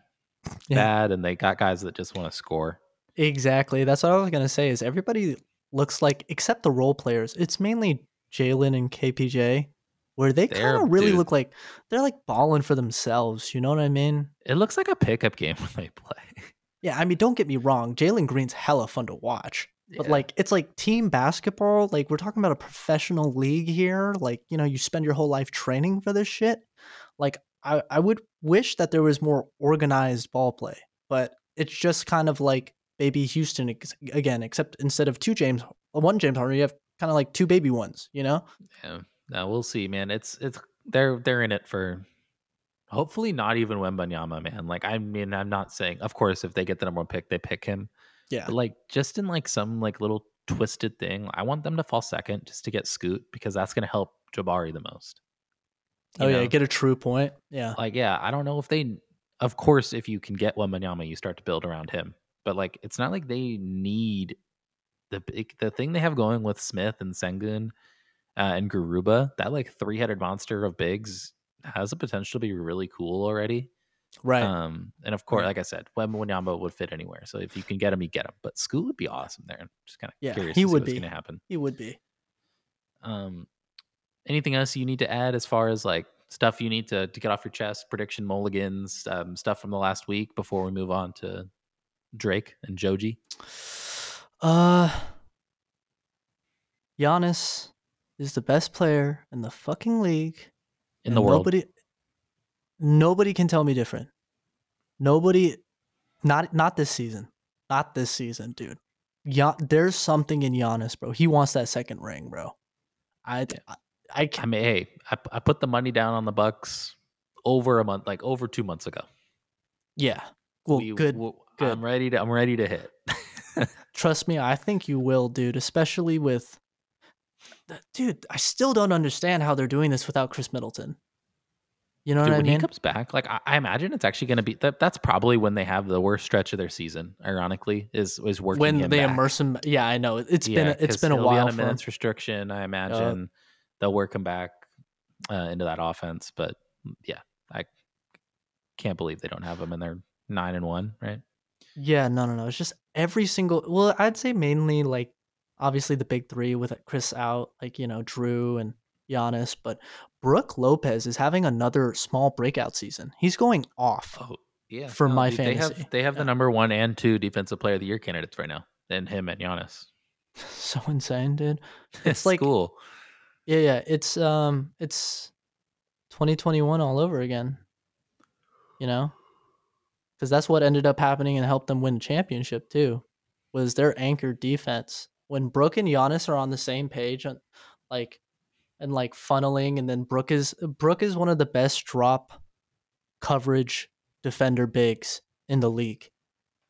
Speaker 2: Yeah.
Speaker 1: Bad, and they got guys that just want to score.
Speaker 2: Exactly that's what i was going to say is everybody looks like except the role players it's mainly jalen and kpj where they kind of really
Speaker 1: dude.
Speaker 2: look like they're like balling for themselves you know what i mean
Speaker 1: It looks like a pickup game (laughs) when they play.
Speaker 2: yeah i mean don't get me wrong jalen green's hella fun to watch But
Speaker 1: Yeah.
Speaker 2: like it's like team basketball. Like we're talking about a professional league here. Like, you know, you spend your whole life training for this shit. Like I, I would wish that there was more organized ball play. But it's just kind of like baby Houston ex- again, except instead of two James one James Harden, you have kind of like two baby ones, you know?
Speaker 1: yeah. No, we'll see, man. It's it's they're they're in it for hopefully not even Wembanyama, man. Like I mean, I'm not saying of course if they get the number one pick, they pick him.
Speaker 2: Yeah.
Speaker 1: But like just in like some like little twisted thing, I want them to fall second just to get Scoot because that's gonna help Jabari the most.
Speaker 2: Oh
Speaker 1: You
Speaker 2: yeah,
Speaker 1: know?
Speaker 2: get a true point. Yeah.
Speaker 1: like yeah, I don't know if they of course if you can get Wembanyama, you start to build around him. But like it's not like they need the big the thing they have going with Smith and Sengun uh, and Garuba, that like three headed monster of bigs has the potential to be really cool already.
Speaker 2: Right.
Speaker 1: Um, and of course, like I said, Wembanyama would fit anywhere. So if you can get him, you get him. But Scoot would be awesome there. I'm just kind of
Speaker 2: Yeah,
Speaker 1: curious
Speaker 2: he would
Speaker 1: what's
Speaker 2: be.
Speaker 1: going to happen.
Speaker 2: he would be.
Speaker 1: Um, anything else you need to add as far as like stuff you need to, to get off your chest, prediction mulligans, um, stuff from the last week before we move on to Drake and Joji?
Speaker 2: Uh, Giannis is the best player in the fucking league
Speaker 1: In the world.
Speaker 2: Nobody, nobody can tell me different. Nobody, not not this season, not this season, dude. Yeah, there's something in Giannis, bro. He wants that second ring, bro. I. I, I
Speaker 1: I mean, hey, I, I put the money down on the Bucks over a month, like over two months ago.
Speaker 2: yeah. Well,
Speaker 1: We-
Speaker 2: good.
Speaker 1: w-
Speaker 2: good.
Speaker 1: I'm ready to. I'm ready to hit. (laughs)
Speaker 2: Trust me, I think you will, dude. Especially with, dude. I still don't understand how they're doing this without Khris Middleton. You know
Speaker 1: Dude,
Speaker 2: what I
Speaker 1: when
Speaker 2: mean?
Speaker 1: When he comes back, like I, I imagine it's actually going to be that. That's probably when they have the worst stretch of their season. Ironically, is is working
Speaker 2: when they
Speaker 1: back.
Speaker 2: immerse him, yeah, I know. It's been it's been a
Speaker 1: he'll be
Speaker 2: while
Speaker 1: on a
Speaker 2: for him.
Speaker 1: minutes restriction. I imagine they'll work him back uh, into that offense. But mm, yeah, I can't believe they don't have him, and they're nine and one, right?
Speaker 2: Yeah, no, no, no. It's just every single. Well, I'd say mainly like obviously the big three with Chris out, like you know Jrue and Giannis, but Brook Lopez is having another small breakout season. He's going off.
Speaker 1: Oh yeah,
Speaker 2: For my
Speaker 1: dude, they
Speaker 2: fantasy,
Speaker 1: have they have
Speaker 2: yeah.
Speaker 1: the number one and two defensive player of the year candidates right now, and him and Giannis. (laughs)
Speaker 2: So insane, dude. (laughs)
Speaker 1: It's
Speaker 2: like-
Speaker 1: cool.
Speaker 2: Yeah, yeah. It's um, it's 2021 all over again. You know, because that's what ended up happening and helped them win the championship too. Was their anchor defense when Brook and Giannis are on the same page, like, and like funneling, and then Brook is Brook is one of the best drop coverage defender bigs in the league.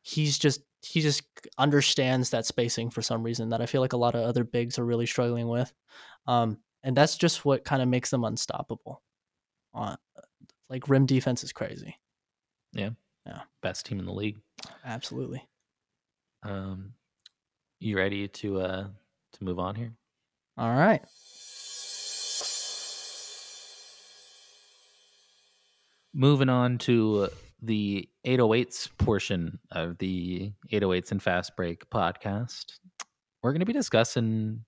Speaker 2: He's just he just understands that spacing for some reason that I feel like a lot of other bigs are really struggling with. Um, and that's just what kind of makes them unstoppable. Uh, like rim defense is crazy.
Speaker 1: Best team in the league.
Speaker 2: Absolutely.
Speaker 1: Um, you ready to uh to move on here?
Speaker 2: All right.
Speaker 1: Moving on to the 808s portion of the 808s and Fast Break podcast. We're going to be discussing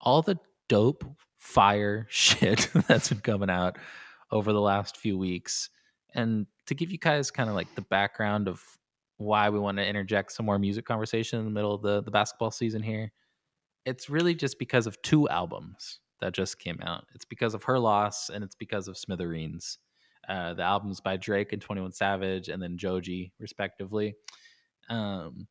Speaker 1: all the dope fire (laughs) shit that's been coming out over the last few weeks. And to give you guys kind of like the background of why we want to interject some more music conversation in the middle of the, the basketball season here, it's really just because of two albums that just came out. It's because of Her Loss and it's because of Smithereens. Uh, the albums by Drake and 21 Savage and then Joji, respectively. Um,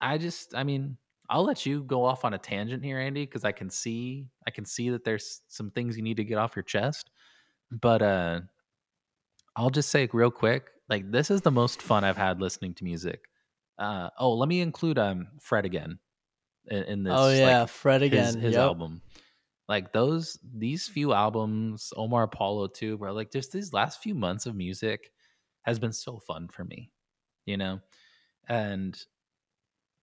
Speaker 1: I just, I mean, I'll let you go off on a tangent here, Andy, because I can see, I can see that there's some things you need to get off your chest. But uh, I'll just say real quick, like this is the most fun I've had listening to music. Uh, oh, let me include um Fred again in, in this.
Speaker 2: oh
Speaker 1: like,
Speaker 2: yeah, Fred again.
Speaker 1: his, his
Speaker 2: Yep.
Speaker 1: album. Like those these few albums, Omar Apollo too, bro. Like just these last few months of music has been so fun for me, you know? And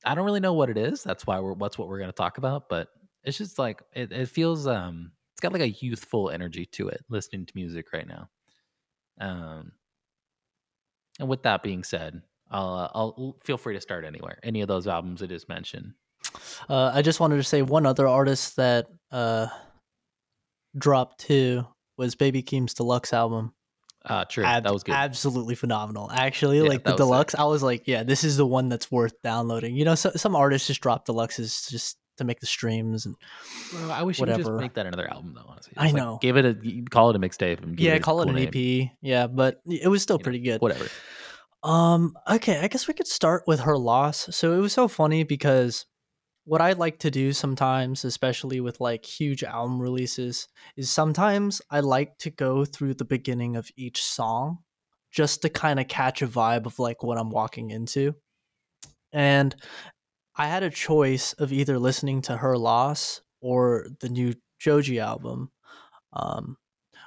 Speaker 1: I don't really know what it is. That's why we're what's what we're gonna talk about, but it's just like it, it feels um it's got like a youthful energy to it listening to music right now. Um and with that being said, I'll, uh, I'll feel free to start anywhere. Any of those albums I just mentioned.
Speaker 2: Uh, I just wanted to say one other artist that uh, dropped too was Baby Keem's deluxe album.
Speaker 1: Uh, true.
Speaker 2: Ab-
Speaker 1: that was good.
Speaker 2: Absolutely phenomenal. Actually,
Speaker 1: Yeah,
Speaker 2: like the
Speaker 1: was sick.
Speaker 2: deluxe, I was like, yeah, this is the one that's worth downloading. You know, so, some artists just drop deluxes just to make the streams and
Speaker 1: Bro, I wish you
Speaker 2: whatever.
Speaker 1: just make that another album though. Honestly,
Speaker 2: I
Speaker 1: Just, like,
Speaker 2: know.
Speaker 1: give it a call it a mixtape and
Speaker 2: yeah,
Speaker 1: it
Speaker 2: call it an
Speaker 1: name,
Speaker 2: EP. Yeah, but it was still
Speaker 1: you know,
Speaker 2: pretty good.
Speaker 1: Whatever.
Speaker 2: Um, okay, I guess we could start with her loss. So it was so funny because what I like to do sometimes, especially with like huge album releases, is sometimes I like to go through the beginning of each song just to kind of catch a vibe of like what I'm walking into. And I had a choice of either listening to her loss or the new Joji album, um,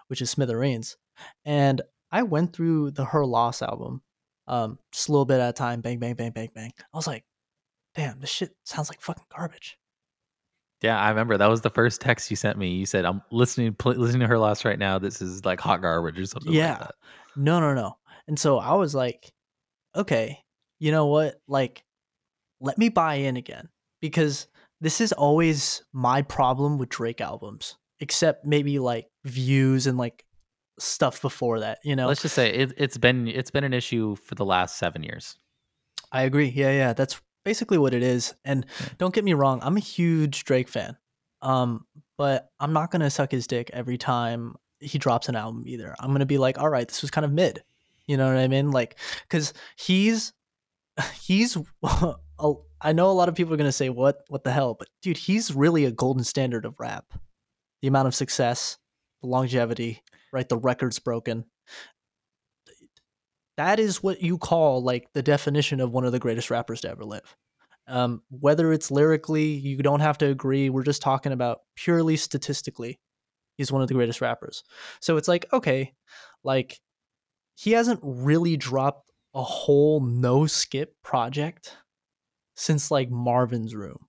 Speaker 2: which is Smithereens. And I went through the Her Loss album um, just a little bit at a time, bang, bang, bang, bang, bang. I was like, damn, this shit sounds like fucking garbage.
Speaker 1: Yeah, I remember that was the first text you sent me. You said, "I'm listening, pl- listening to her last right now. This is like hot garbage or something."
Speaker 2: Yeah.
Speaker 1: like that.
Speaker 2: No, no, no. And so I was like, okay, you know what? Like, let me buy in again because this is always my problem with Drake albums, except maybe like views and like stuff before that. You know,
Speaker 1: Let's just say it, it's been it's been an issue for the last seven years.
Speaker 2: I agree. Yeah, yeah, that's basically what it is. And don't get me wrong, I'm a huge Drake fan. Um, but I'm not gonna suck his dick every time he drops an album either. I'm gonna be like, all right, this was kind of mid. You know what I mean? Like, cause he's (laughs) he's I know a lot of people are gonna say what what the hell, but dude, he's really a golden standard of rap. The amount of success, the longevity, right? The records broken. That is what you call like the definition of one of the greatest rappers to ever live. Um, whether it's lyrically, you don't have to agree. We're just talking about purely statistically. He's one of the greatest rappers. So it's like, okay, like he hasn't really dropped a whole no skip project since like Marvin's Room.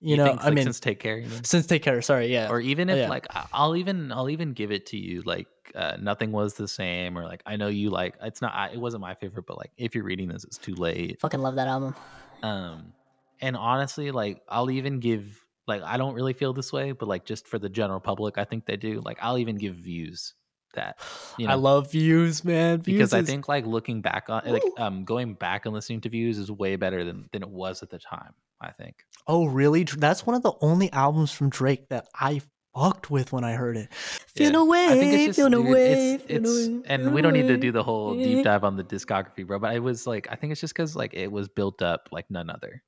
Speaker 2: You, know,
Speaker 1: think,
Speaker 2: I
Speaker 1: like,
Speaker 2: mean,
Speaker 1: since take care, you mean?
Speaker 2: since Take Care. Sorry, yeah.
Speaker 1: or even if
Speaker 2: yeah.
Speaker 1: like I- I'll even I'll even give it to you like uh, nothing was the same or like I know you like it's not I, it wasn't my favorite but like if you're reading this it's too late
Speaker 3: Fucking love that album.
Speaker 1: um and honestly like I'll even give like I don't really feel this way but like just for the general public I think they do like I'll even give views that you
Speaker 2: I love views, man.
Speaker 1: because
Speaker 2: Views
Speaker 1: I think like looking back on like um going back and listening to views is way better than than it was at the time I think
Speaker 2: Oh, really? That's one of the only albums from Drake that I fucked with when I heard it. Feel
Speaker 1: Yeah.
Speaker 2: no way,
Speaker 1: I think it's just
Speaker 2: feel no
Speaker 1: dude,
Speaker 2: way,
Speaker 1: it's, it's
Speaker 2: way,
Speaker 1: and we don't need to do the whole deep (laughs) dive on the discography, bro. But it was like I think it's just because like it was built up like none other.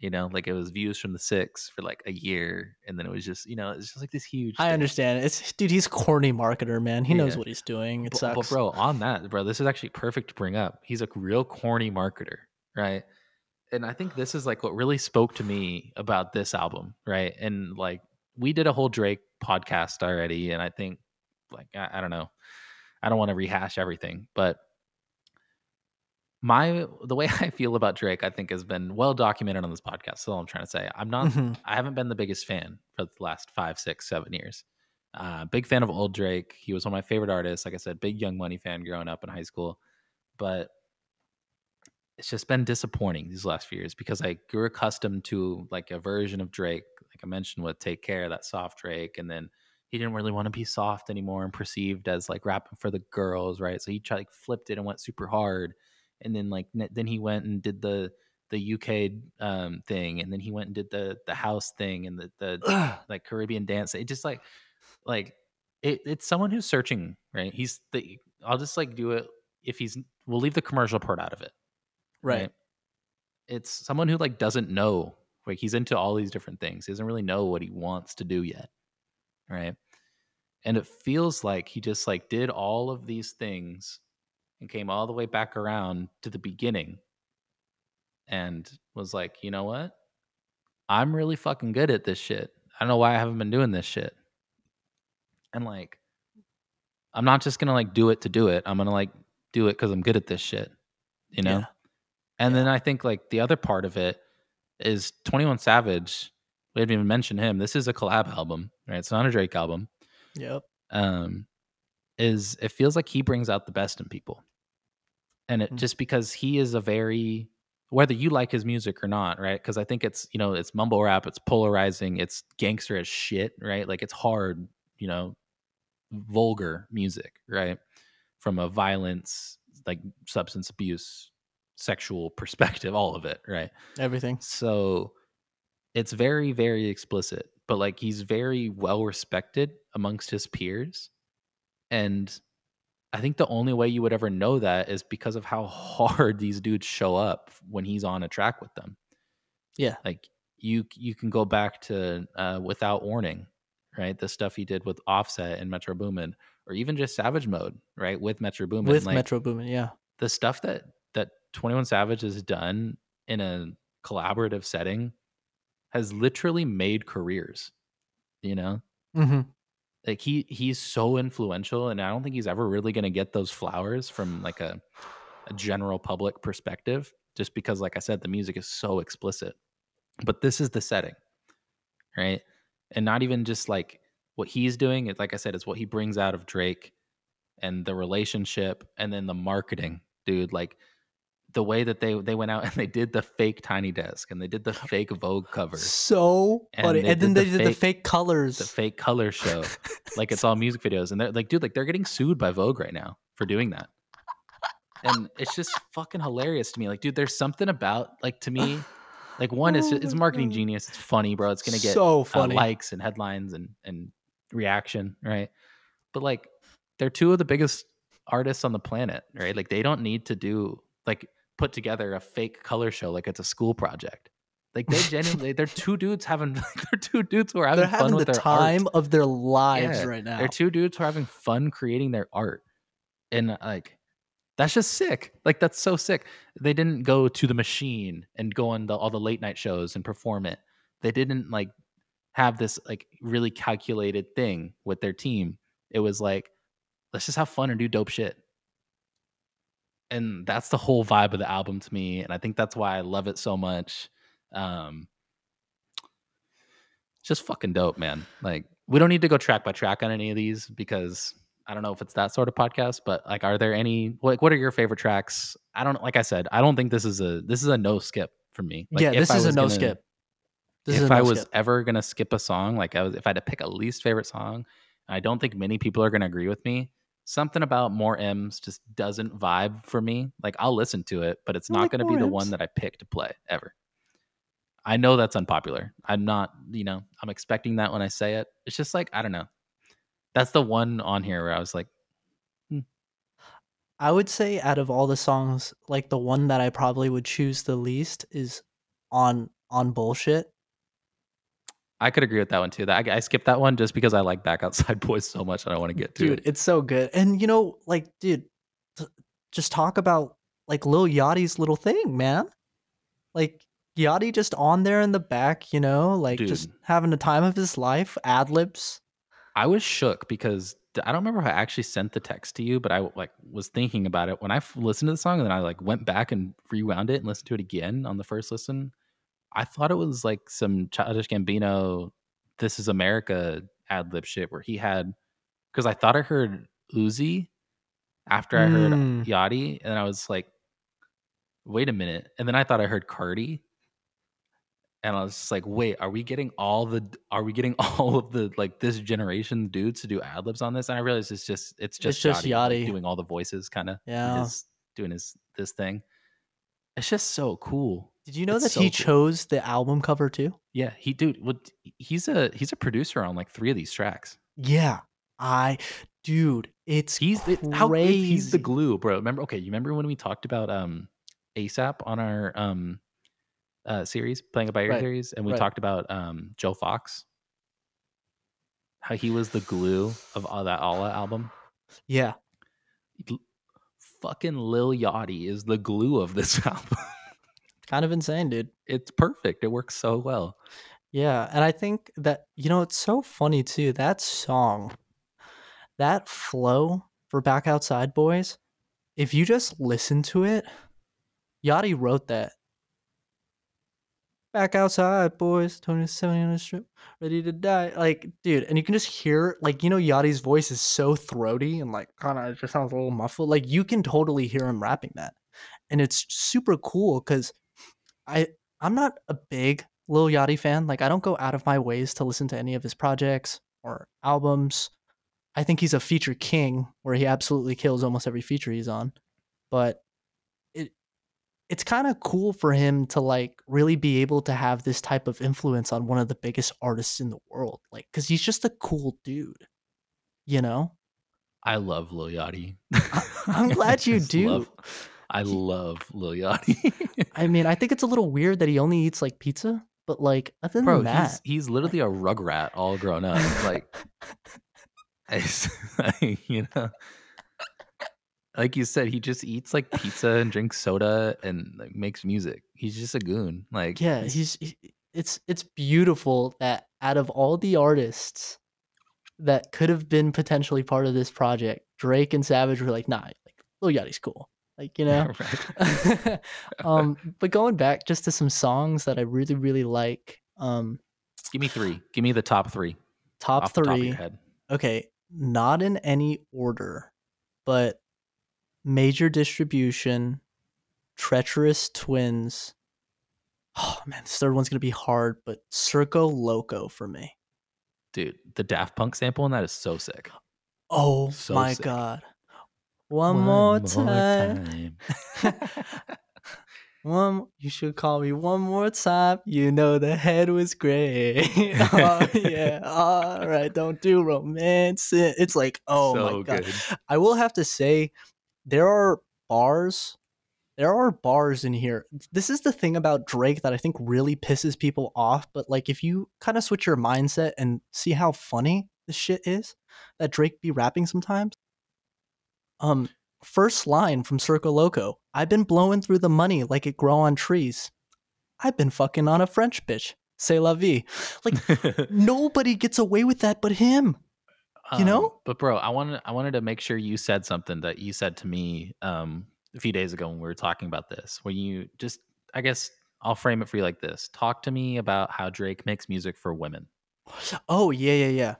Speaker 1: You know, like it was views from the six for like a year, and then it was just you know it's just like this huge.
Speaker 2: I
Speaker 1: thing.
Speaker 2: understand. It's dude, he's corny marketer, man. He knows what he's doing. It
Speaker 1: But,
Speaker 2: sucks.
Speaker 1: but bro, on that, bro, this is actually perfect to bring up. He's a real corny marketer, right? And I think this is like what really spoke to me about this album, right? And like we did a whole Drake podcast already, and I think like I, I don't know, I don't want to rehash everything, but my the way (laughs) I feel about Drake, I think, has been well documented on this podcast. That's all I'm trying to say. I'm not
Speaker 2: Mhm.
Speaker 1: I haven't been the biggest fan for the last five, six, seven years. Uh, big fan of old Drake. He was one of my favorite artists. Like I said, big Young Money fan growing up in high school. But it's just been disappointing these last few years because I grew accustomed to like a version of Drake, like I mentioned with Take Care, that soft Drake. And then he didn't really want to be soft anymore and perceived as like rapping for the girls, right? So he tried like flipped it and went super hard. And then like then he went and did the the UK um, thing, and then he went and did the the house thing and the the like Caribbean dance. It just like like it, it's someone who's searching, right? He's the I'll just like do it if he's we'll leave the commercial part out of it.
Speaker 2: right.
Speaker 1: It's someone who like doesn't know. Like he's into all these different things. He doesn't really know what he wants to do yet. Right. And it feels like he just like did all of these things and came all the way back around to the beginning and was like, you know what? I'm really fucking good at this shit. I don't know why I haven't been doing this shit. And like, I'm not just gonna like do it to do it. I'm gonna like do it because I'm good at this shit. You know?
Speaker 2: Yeah.
Speaker 1: And then I think like the other part of it is 21 Savage. We haven't even mentioned him. This is a collab album, right? It's not a Drake album.
Speaker 2: Yep.
Speaker 1: Um, is it feels like he brings out the best in people. And it
Speaker 2: Mm.
Speaker 1: just because he is a very whether you like his music or not, right? Because I think it's you know it's mumble rap, it's polarizing, it's gangster as shit, right? Like it's hard, you know, vulgar music, right? From a violence, like substance abuse, sexual perspective, all of it, right?
Speaker 2: Everything.
Speaker 1: So it's very, very explicit, but like he's very well respected amongst his peers. And I think the only way you would ever know that is because of how (laughs) hard these dudes show up when he's on a track with them.
Speaker 2: Yeah.
Speaker 1: Like you you can go back to uh, without warning, right? The stuff he did with Offset and Metro Boomin, or even just Savage Mode, right? With Metro Boomin.
Speaker 2: With
Speaker 1: like,
Speaker 2: Metro Boomin, yeah.
Speaker 1: the stuff that that 21 Savage has done in a collaborative setting has literally made careers. You know?
Speaker 2: Mm-hmm.
Speaker 1: Like he he's so influential and I don't think he's ever really going to get those flowers from like a a general public perspective just because like I said the music is so explicit. But this is the setting. Right? And not even just like what he's doing, it like I said it's what he brings out of Drake and the relationship and then the marketing dude like the way that they they went out and they did the fake tiny desk and they did the (laughs) fake Vogue cover,
Speaker 2: So
Speaker 1: And
Speaker 2: funny.
Speaker 1: they
Speaker 2: And then
Speaker 1: did
Speaker 2: they
Speaker 1: the
Speaker 2: did the
Speaker 1: fake-
Speaker 2: fake colors.
Speaker 1: the fake color show, (laughs) like it's all music videos, and they're like, dude, like they're getting sued by Vogue right now for doing that, and it's just fucking hilarious to me. Like, dude, there's something about like to me, like one is
Speaker 2: Oh
Speaker 1: it's marketing genius. It's funny, bro. It's gonna get
Speaker 2: so
Speaker 1: uh,
Speaker 2: funny.
Speaker 1: likes and headlines and and reaction, right? But like, they're two of the biggest artists on the planet, right? Like, they don't need to do like put together a fake color show like it's a school project. Like they genuinely, they're two dudes having, (laughs) they're two dudes who are having
Speaker 2: They're
Speaker 1: fun
Speaker 2: having the
Speaker 1: with their
Speaker 2: time
Speaker 1: art.
Speaker 2: of their lives
Speaker 1: Yeah,
Speaker 2: right now.
Speaker 1: They're two dudes who are having fun creating their art, and uh, like that's just sick. Like that's so sick. They didn't go to the machine and go on the, all the late night shows and perform it. They didn't like have this like really calculated thing with their team. It was like let's just have fun and do dope shit. And that's the whole vibe of the album to me, and I think that's why I love it so much. Um, it's just fucking dope, man. Like we don't need to go track by track on any of these because I don't know if it's that sort of podcast, but like are there any like what are your favorite tracks? I don't like I said, I don't think this is a this is a no skip for me. Like,
Speaker 2: yeah, this is a no
Speaker 1: gonna-
Speaker 2: skip. This is
Speaker 1: if
Speaker 2: a
Speaker 1: I
Speaker 2: no
Speaker 1: was
Speaker 2: skip.
Speaker 1: ever gonna skip a song, like I was if I had to pick a least favorite song, I don't think many people are gonna agree with me. Something about more M's just doesn't vibe for me. Like I'll listen to it, but it's
Speaker 2: I
Speaker 1: not
Speaker 2: like
Speaker 1: gonna be
Speaker 2: More
Speaker 1: the one that I pick to play ever. I know that's unpopular. I'm not, you know, I'm expecting that when I say it. It's just like, I don't know. That's the one on here where I was like, hmm.
Speaker 2: I would say out of all the songs, like the one that I probably would choose the least is on on bullshit.
Speaker 1: I could agree with that one too. That I, I skipped that one just because I like Back Outside (laughs) Boys so much and I want to get to
Speaker 2: Dude,
Speaker 1: it.
Speaker 2: it's so good. And you know, like, dude, t- just talk about like Lil Yachty's little thing, man. Like Yachty just on there in the back, you know, like just having the time of his life, ad libs.
Speaker 1: I was shook because I don't remember if I actually sent the text to you, but I like was thinking about it when I f- listened to the song and then I like went back and rewound it and listened to it again on the first listen. I thought it was like some Childish Gambino, "This Is America" ad lib shit where he had because I thought I heard Uzi after I heard
Speaker 2: Mm.
Speaker 1: Yachty, and I was like, "Wait a minute!" And then I thought I heard Cardi, and I was just like, "Wait, are we getting all the? Are we getting (laughs) all of the like this generation dudes to do ad libs on this?" And I realized it's just it's just
Speaker 2: just
Speaker 1: Yachty, doing all the voices, kind of
Speaker 2: Yeah.
Speaker 1: his doing his this thing. It's just so cool.
Speaker 2: Did you know
Speaker 1: It's
Speaker 2: that
Speaker 1: so
Speaker 2: he
Speaker 1: cool.
Speaker 2: chose the album cover too?
Speaker 1: Yeah, he dude, what he's a he's a producer on like three of these tracks.
Speaker 2: Yeah. I dude, it's
Speaker 1: He's
Speaker 2: crazy.
Speaker 1: it, how he's the glue, bro. Remember? Okay, you remember when we talked about um ASAP on our um uh series, playing it by ear
Speaker 2: Right,
Speaker 1: series, and we
Speaker 2: right.
Speaker 1: talked about um Joe Fox, how he was the glue of all that Allah album.
Speaker 2: Yeah.
Speaker 1: L- Fucking Lil Yachty is the glue of this (laughs) album.
Speaker 2: Kind of insane, dude.
Speaker 1: it's perfect. It works so well.
Speaker 2: Yeah, and I think that you know it's so funny too. That song, that flow for "Back Outside Boys," if you just listen to it, Yachty wrote that. Back outside, boys, twenty-seven on the strip, ready to die. Like, dude, and you can just hear, like, you know, Yachty's voice is so throaty and like kind of just sounds a little muffled. Like, you can totally hear him rapping that, and it's super cool because I I'm not a big Lil Yachty fan. Like I don't go out of my ways to listen to any of his projects or albums. I think he's a feature king where he absolutely kills almost every feature he's on. But it it's kind of cool for him to like really be able to have this type of influence on one of the biggest artists in the world. Like cuz he's just a cool dude. You know?
Speaker 1: I love Lil Yachty.
Speaker 2: I'm glad (laughs) you do.
Speaker 1: love- I love Lil Yachty. (laughs)
Speaker 2: I mean, I think it's a little weird that he only eats like pizza, but like other than
Speaker 1: Bro,
Speaker 2: that,
Speaker 1: he's he's literally a rugrat all grown up. (laughs) (laughs) Like, you know, like you said, he just eats like pizza and drinks soda and like makes music. He's just a goon. Like,
Speaker 2: yeah he's he- it's it's beautiful that out of all the artists that could have been potentially part of this project drake and savage were like nah like Lil Yachty's cool like you know (laughs) (laughs) um but going back just to some songs that i really really like um
Speaker 1: Give me three. Give me the top three.
Speaker 2: top
Speaker 1: off top
Speaker 2: three
Speaker 1: head.
Speaker 2: okay not in any order but major distribution Treacherous Twins. Oh man, this third one's gonna be hard, but Circo Loco for me.
Speaker 1: Dude, the Daft Punk sample in that is so sick.
Speaker 2: Oh
Speaker 1: So
Speaker 2: my
Speaker 1: sick.
Speaker 2: god. One, more time. (laughs) One, you should call me one more time. You know the head was great. (laughs) oh yeah, (laughs) all right. Don't do romance. It's like, oh
Speaker 1: so
Speaker 2: my god.
Speaker 1: good.
Speaker 2: I will have to say, there are bars. There are bars in here. This is the thing about Drake that I think really pisses people off. But like, if you kind of switch your mindset and see how funny this shit is, that Drake be rapping sometimes. Um, first line from Circo Loco. I've been blowing through the money like it grow on trees. I've been fucking on a French bitch. C'est la vie. (laughs) Like nobody gets away with that but him. you know?
Speaker 1: Um, but bro, I wanted I wanted to make sure you said something that you said to me um a few days ago when we were talking about this. When you just I guess I'll frame it for you like this. Talk to me about how Drake makes music for women.
Speaker 2: Oh, yeah, yeah, yeah.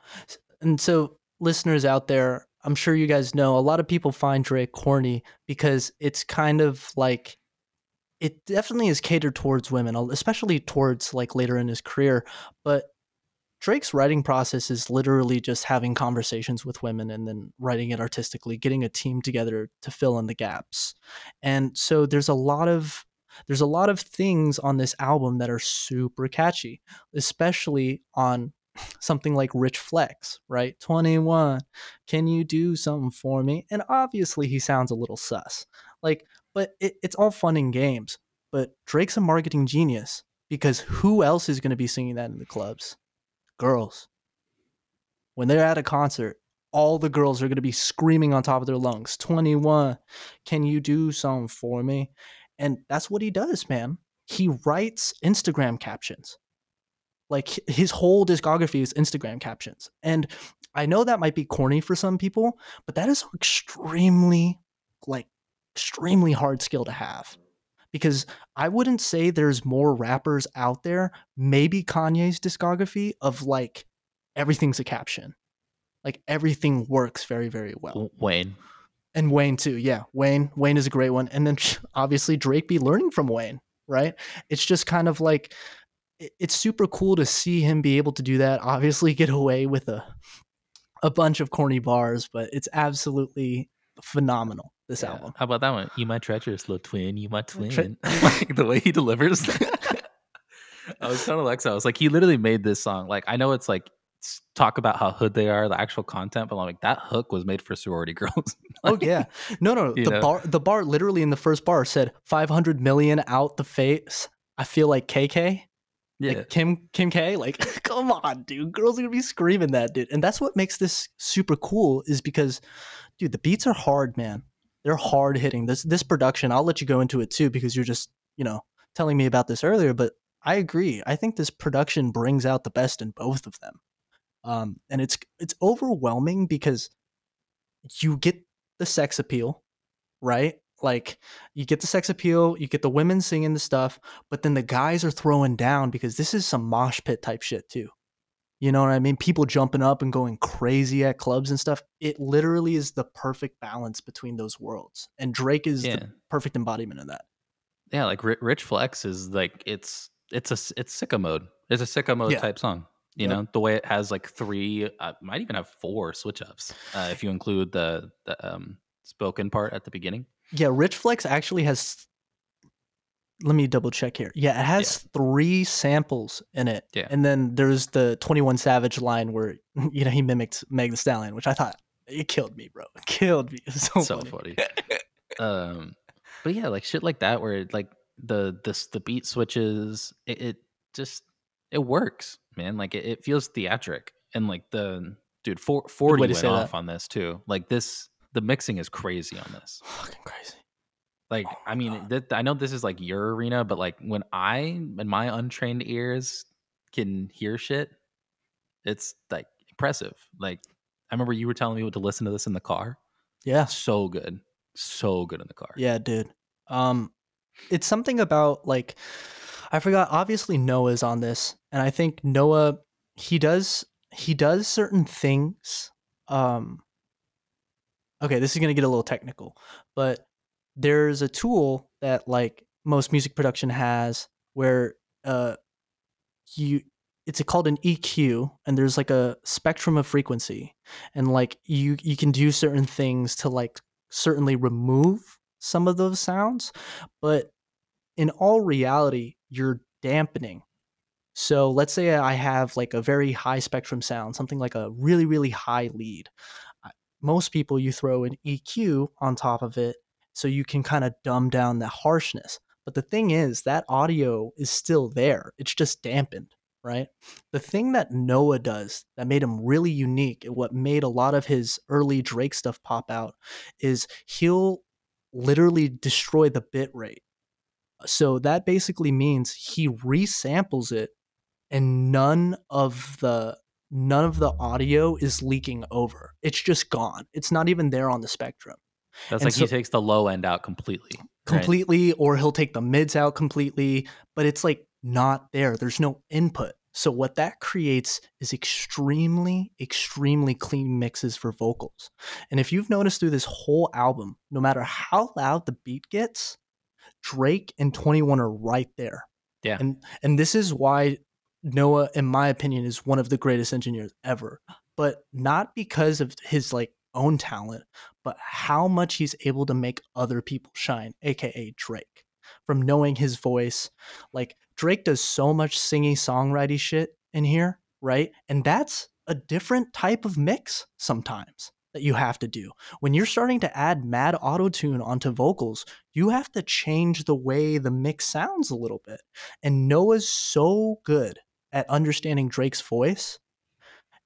Speaker 2: And so, listeners out there, I'm sure you guys know a lot of people find Drake corny because it's kind of like it definitely is catered towards women, especially towards like later in his career. But Drake's writing process is literally just having conversations with women and then writing it artistically, getting a team together to fill in the gaps. And so there's a lot of there's a lot of things on this album that are super catchy, especially on something like Rich Flex, right? 21, can you do something for me? And obviously he sounds a little sus. Like, but it, it's all fun and games. But Drake's a marketing genius because who else is going to be singing that in the clubs? Girls. When they're at a concert, all the girls are going to be screaming on top of their lungs 21, can you do something for me? And that's what he does, man. He writes Instagram captions. Like his whole discography is Instagram captions. And I know that might be corny for some people, but that is extremely, like, extremely hard skill to have. Because I wouldn't say there's more rappers out there, maybe Kanye's discography of like everything's a caption. Like everything works very, very well
Speaker 1: Wayne.
Speaker 2: and Wayne too. Yeah, Wayne. Wayne is a great one, and then (laughs) obviously Drake be learning from Wayne, right? It's just kind of like it's super cool to see him be able to do that. Obviously, (laughs) get away with a a bunch of corny bars, but it's absolutely phenomenal. This
Speaker 1: Yeah.
Speaker 2: album.
Speaker 1: How about that one? You my treacherous little twin, you my twin.
Speaker 2: tre- (laughs) (laughs)
Speaker 1: like the way he delivers. I was telling Alexa, I was like, he literally made this song. Like, I know it's like talk about how hood they are, the actual content, but I'm like, that hook was made for sorority girls.
Speaker 2: Oh yeah, no, no. The
Speaker 1: know?
Speaker 2: bar, the bar, literally in the first bar said 500 million out the face. I feel like KK.
Speaker 1: Yeah.
Speaker 2: like Kim Kim K. Like, (laughs) come on, dude. Girls are gonna be screaming that, dude. And that's what makes this super cool, is because, dude, the beats are hard, man. They're hard hitting. This this production, I'll let you go into it too, because you're just, you know, telling me about this earlier, but I agree. I think this production brings out the best in both of them. Um, and it's it's overwhelming because you get the sex appeal, right? Like you get the sex appeal, you get the women singing the stuff, but then the guys are throwing down because this is some mosh pit type shit too. You know what I mean? People jumping up and going crazy at clubs and stuff. It literally is the perfect balance between those worlds. And Drake is
Speaker 1: Yeah.
Speaker 2: the perfect embodiment of that.
Speaker 1: yeah, like Rich Flex is like it's it's a it's sicko mode. It's a sicko mode
Speaker 2: Yeah.
Speaker 1: type song. You
Speaker 2: Yep.
Speaker 1: know the way it has like three, uh, might even have four switch ups uh, if you include the the um, spoken part at the beginning.
Speaker 2: Yeah, Rich Flex actually has let me double check here. Yeah, it has three samples in it.
Speaker 1: Yeah.
Speaker 2: And then there's the 21 Savage line where (laughs) you know he mimicked Meg the Stallion, which I thought it killed me, bro. It killed me. (laughs) It's so,
Speaker 1: so
Speaker 2: funny.
Speaker 1: funny. (laughs) um, but yeah, like shit like that, where it, like the this the beat switches, it, it just it works, man. Like it, it feels theatric, and like the dude four, 40 went
Speaker 2: say that.
Speaker 1: off on this too. Like this, the mixing is crazy on this.
Speaker 2: Fucking crazy.
Speaker 1: Like
Speaker 2: Oh
Speaker 1: I mean, that, I know this is like your arena, but like when I and my untrained ears can hear shit, it's like impressive. Like I remember you were telling me to listen to this in the car.
Speaker 2: Yeah.
Speaker 1: So good, so good in the car.
Speaker 2: Yeah, dude. Um it's something about like I forgot obviously Noah's on this and I think Noah he does he does certain things um Okay, this is going to get a little technical, but there's a tool that like most music production has where uh you it's called an EQ and there's like a spectrum of frequency and like you you can do certain things to like certainly remove some of those sounds but in all reality you're dampening so let's say I have like a very high spectrum sound, something like a really, really high lead. Most people, you throw an EQ on top of it so you can kind of dumb down the harshness. But the thing is, that audio is still there, it's just dampened, right? The thing that Noah does that made him really unique, and what made a lot of his early Drake stuff pop out, is he'll literally destroy the bit rate. So that basically means he resamples it and none of the none of the audio is leaking over. It's just gone. It's not even there on the spectrum.
Speaker 1: That's and like so, he takes the low end out completely.
Speaker 2: Completely, right? or he'll take the mids out completely, but it's like not there. There's no input. So what that creates is extremely, extremely clean mixes for vocals. And if you've noticed through this whole album, no matter how loud the beat gets, Drake and 21 are right there.
Speaker 1: Yeah.
Speaker 2: And and this is why Noah, in my opinion, is one of the greatest engineers ever. But not because of his like own talent, but how much he's able to make other people shine, aka Drake. From knowing his voice, like Drake does so much singing songwriting shit in here, right? And that's a different type of mix sometimes that you have to do. When you're starting to add mad auto tune onto vocals, you have to change the way the mix sounds a little bit. And Noah's so good at understanding Drake's voice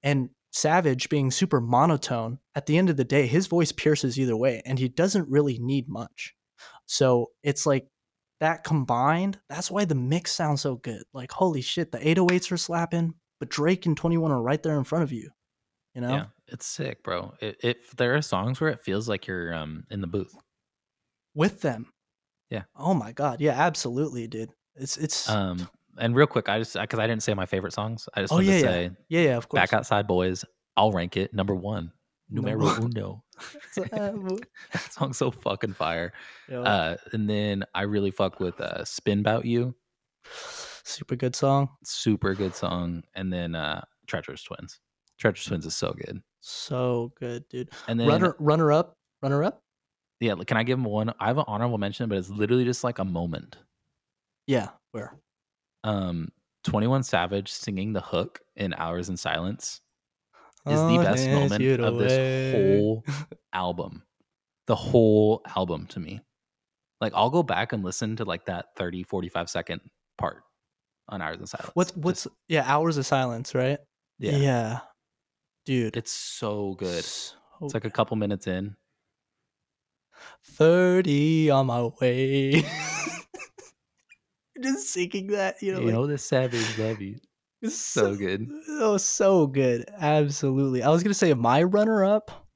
Speaker 2: and Savage being super monotone, at the end of the day, his voice pierces either way and he doesn't really need much. So it's like that combined, that's why the mix sounds so good. Like, holy shit, the 808s are slapping, but Drake and 21 are right there in front of you. You know? Yeah,
Speaker 1: it's sick, bro. If there are songs where it feels like you're um in the booth
Speaker 2: with them.
Speaker 1: Yeah.
Speaker 2: Oh my god. Yeah, absolutely, dude. It's it's
Speaker 1: um and real quick, I just because I didn't say my favorite songs. I just
Speaker 2: oh,
Speaker 1: wanted
Speaker 2: yeah,
Speaker 1: to say,
Speaker 2: yeah. yeah, of course.
Speaker 1: Back Outside Boys. I'll rank it number one. Numero uno. (laughs) (laughs) that song's so fucking fire. Uh, and then I really fuck with uh, "Spin About You."
Speaker 2: Super good song.
Speaker 1: Super good song. And then uh, "Treacherous Twins." "Treacherous Twins" is so good.
Speaker 2: So good, dude.
Speaker 1: And then
Speaker 2: runner, runner up, runner up.
Speaker 1: Yeah, can I give him one? I have an honorable mention, but it's literally just like a moment.
Speaker 2: Yeah, where?
Speaker 1: Um 21 Savage singing the hook in Hours in Silence is the best moment of this whole album. The whole album to me. Like I'll go back and listen to like that 30 45 second part on Hours in Silence.
Speaker 2: What's what's Just, yeah, Hours of Silence, right?
Speaker 1: Yeah.
Speaker 2: Yeah. Dude,
Speaker 1: it's so good. So it's like a couple minutes in.
Speaker 2: 30 on my way. (laughs) just singing that, you know.
Speaker 1: You like, know the savage love you. So, so good.
Speaker 2: Oh, so good. Absolutely. I was gonna say my runner up.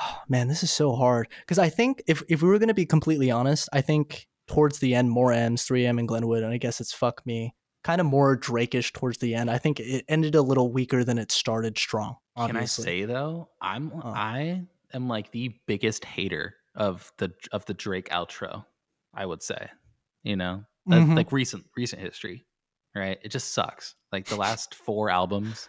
Speaker 2: Oh, man, this is so hard because I think if if we were gonna be completely honest, I think towards the end more M's, 3M and Glenwood, and I guess it's fuck me. Kind of more Drakeish towards the end. I think it ended a little weaker than it started strong. Obviously.
Speaker 1: Can I say though, I'm oh. I am like the biggest hater of the of the Drake outro. I would say, you know, mm-hmm. like recent recent history, right? It just sucks. Like the last four albums,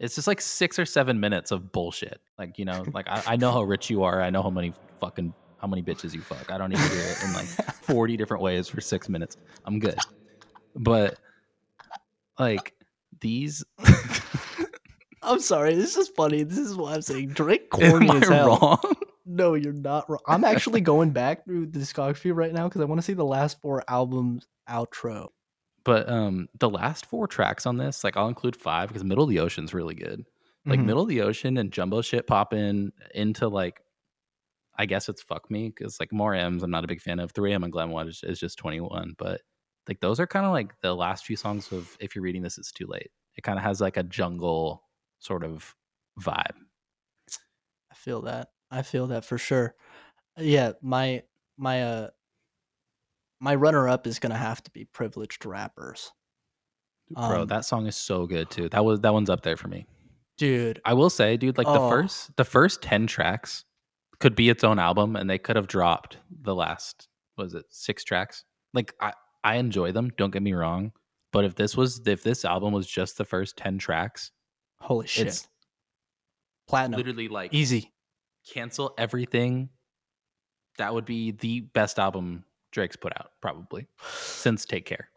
Speaker 1: it's just like six or seven minutes of bullshit. Like you know, like I, I know how rich you are. I know how many fucking how many bitches you fuck. I don't need to hear it in like (laughs) forty different ways for six minutes. I'm good, but like these. (laughs)
Speaker 2: I'm sorry. This is funny. This is what I'm saying. Drake (laughs) corny Am as hell. Wrong? No, you're not wrong. I'm actually going back through the discography right now because I want to see the last four albums outro.
Speaker 1: But um, the last four tracks on this, like I'll include five because Middle of the Ocean's really good. Like mm-hmm. Middle of the Ocean and Jumbo shit pop in into like, I guess it's fuck me because like more M's I'm not a big fan of. 3M and Glenwood is, is just 21, but like those are kind of like the last few songs of If You're Reading This, It's Too Late. It kind of has like a jungle sort of vibe.
Speaker 2: I feel that. I feel that for sure. Yeah, my my uh my runner up is gonna have to be privileged rappers.
Speaker 1: Bro, um, that song is so good too. That was that one's up there for me.
Speaker 2: Dude.
Speaker 1: I will say, dude, like oh. the first the first 10 tracks could be its own album and they could have dropped the last was it six tracks? Like I I enjoy them. Don't get me wrong, but if this was if this album was just the first ten tracks,
Speaker 2: Holy shit.
Speaker 1: it's
Speaker 2: Platinum.
Speaker 1: literally like
Speaker 2: Easy.
Speaker 1: Cancel everything. That would be the best album Drake's put out probably since Take Care.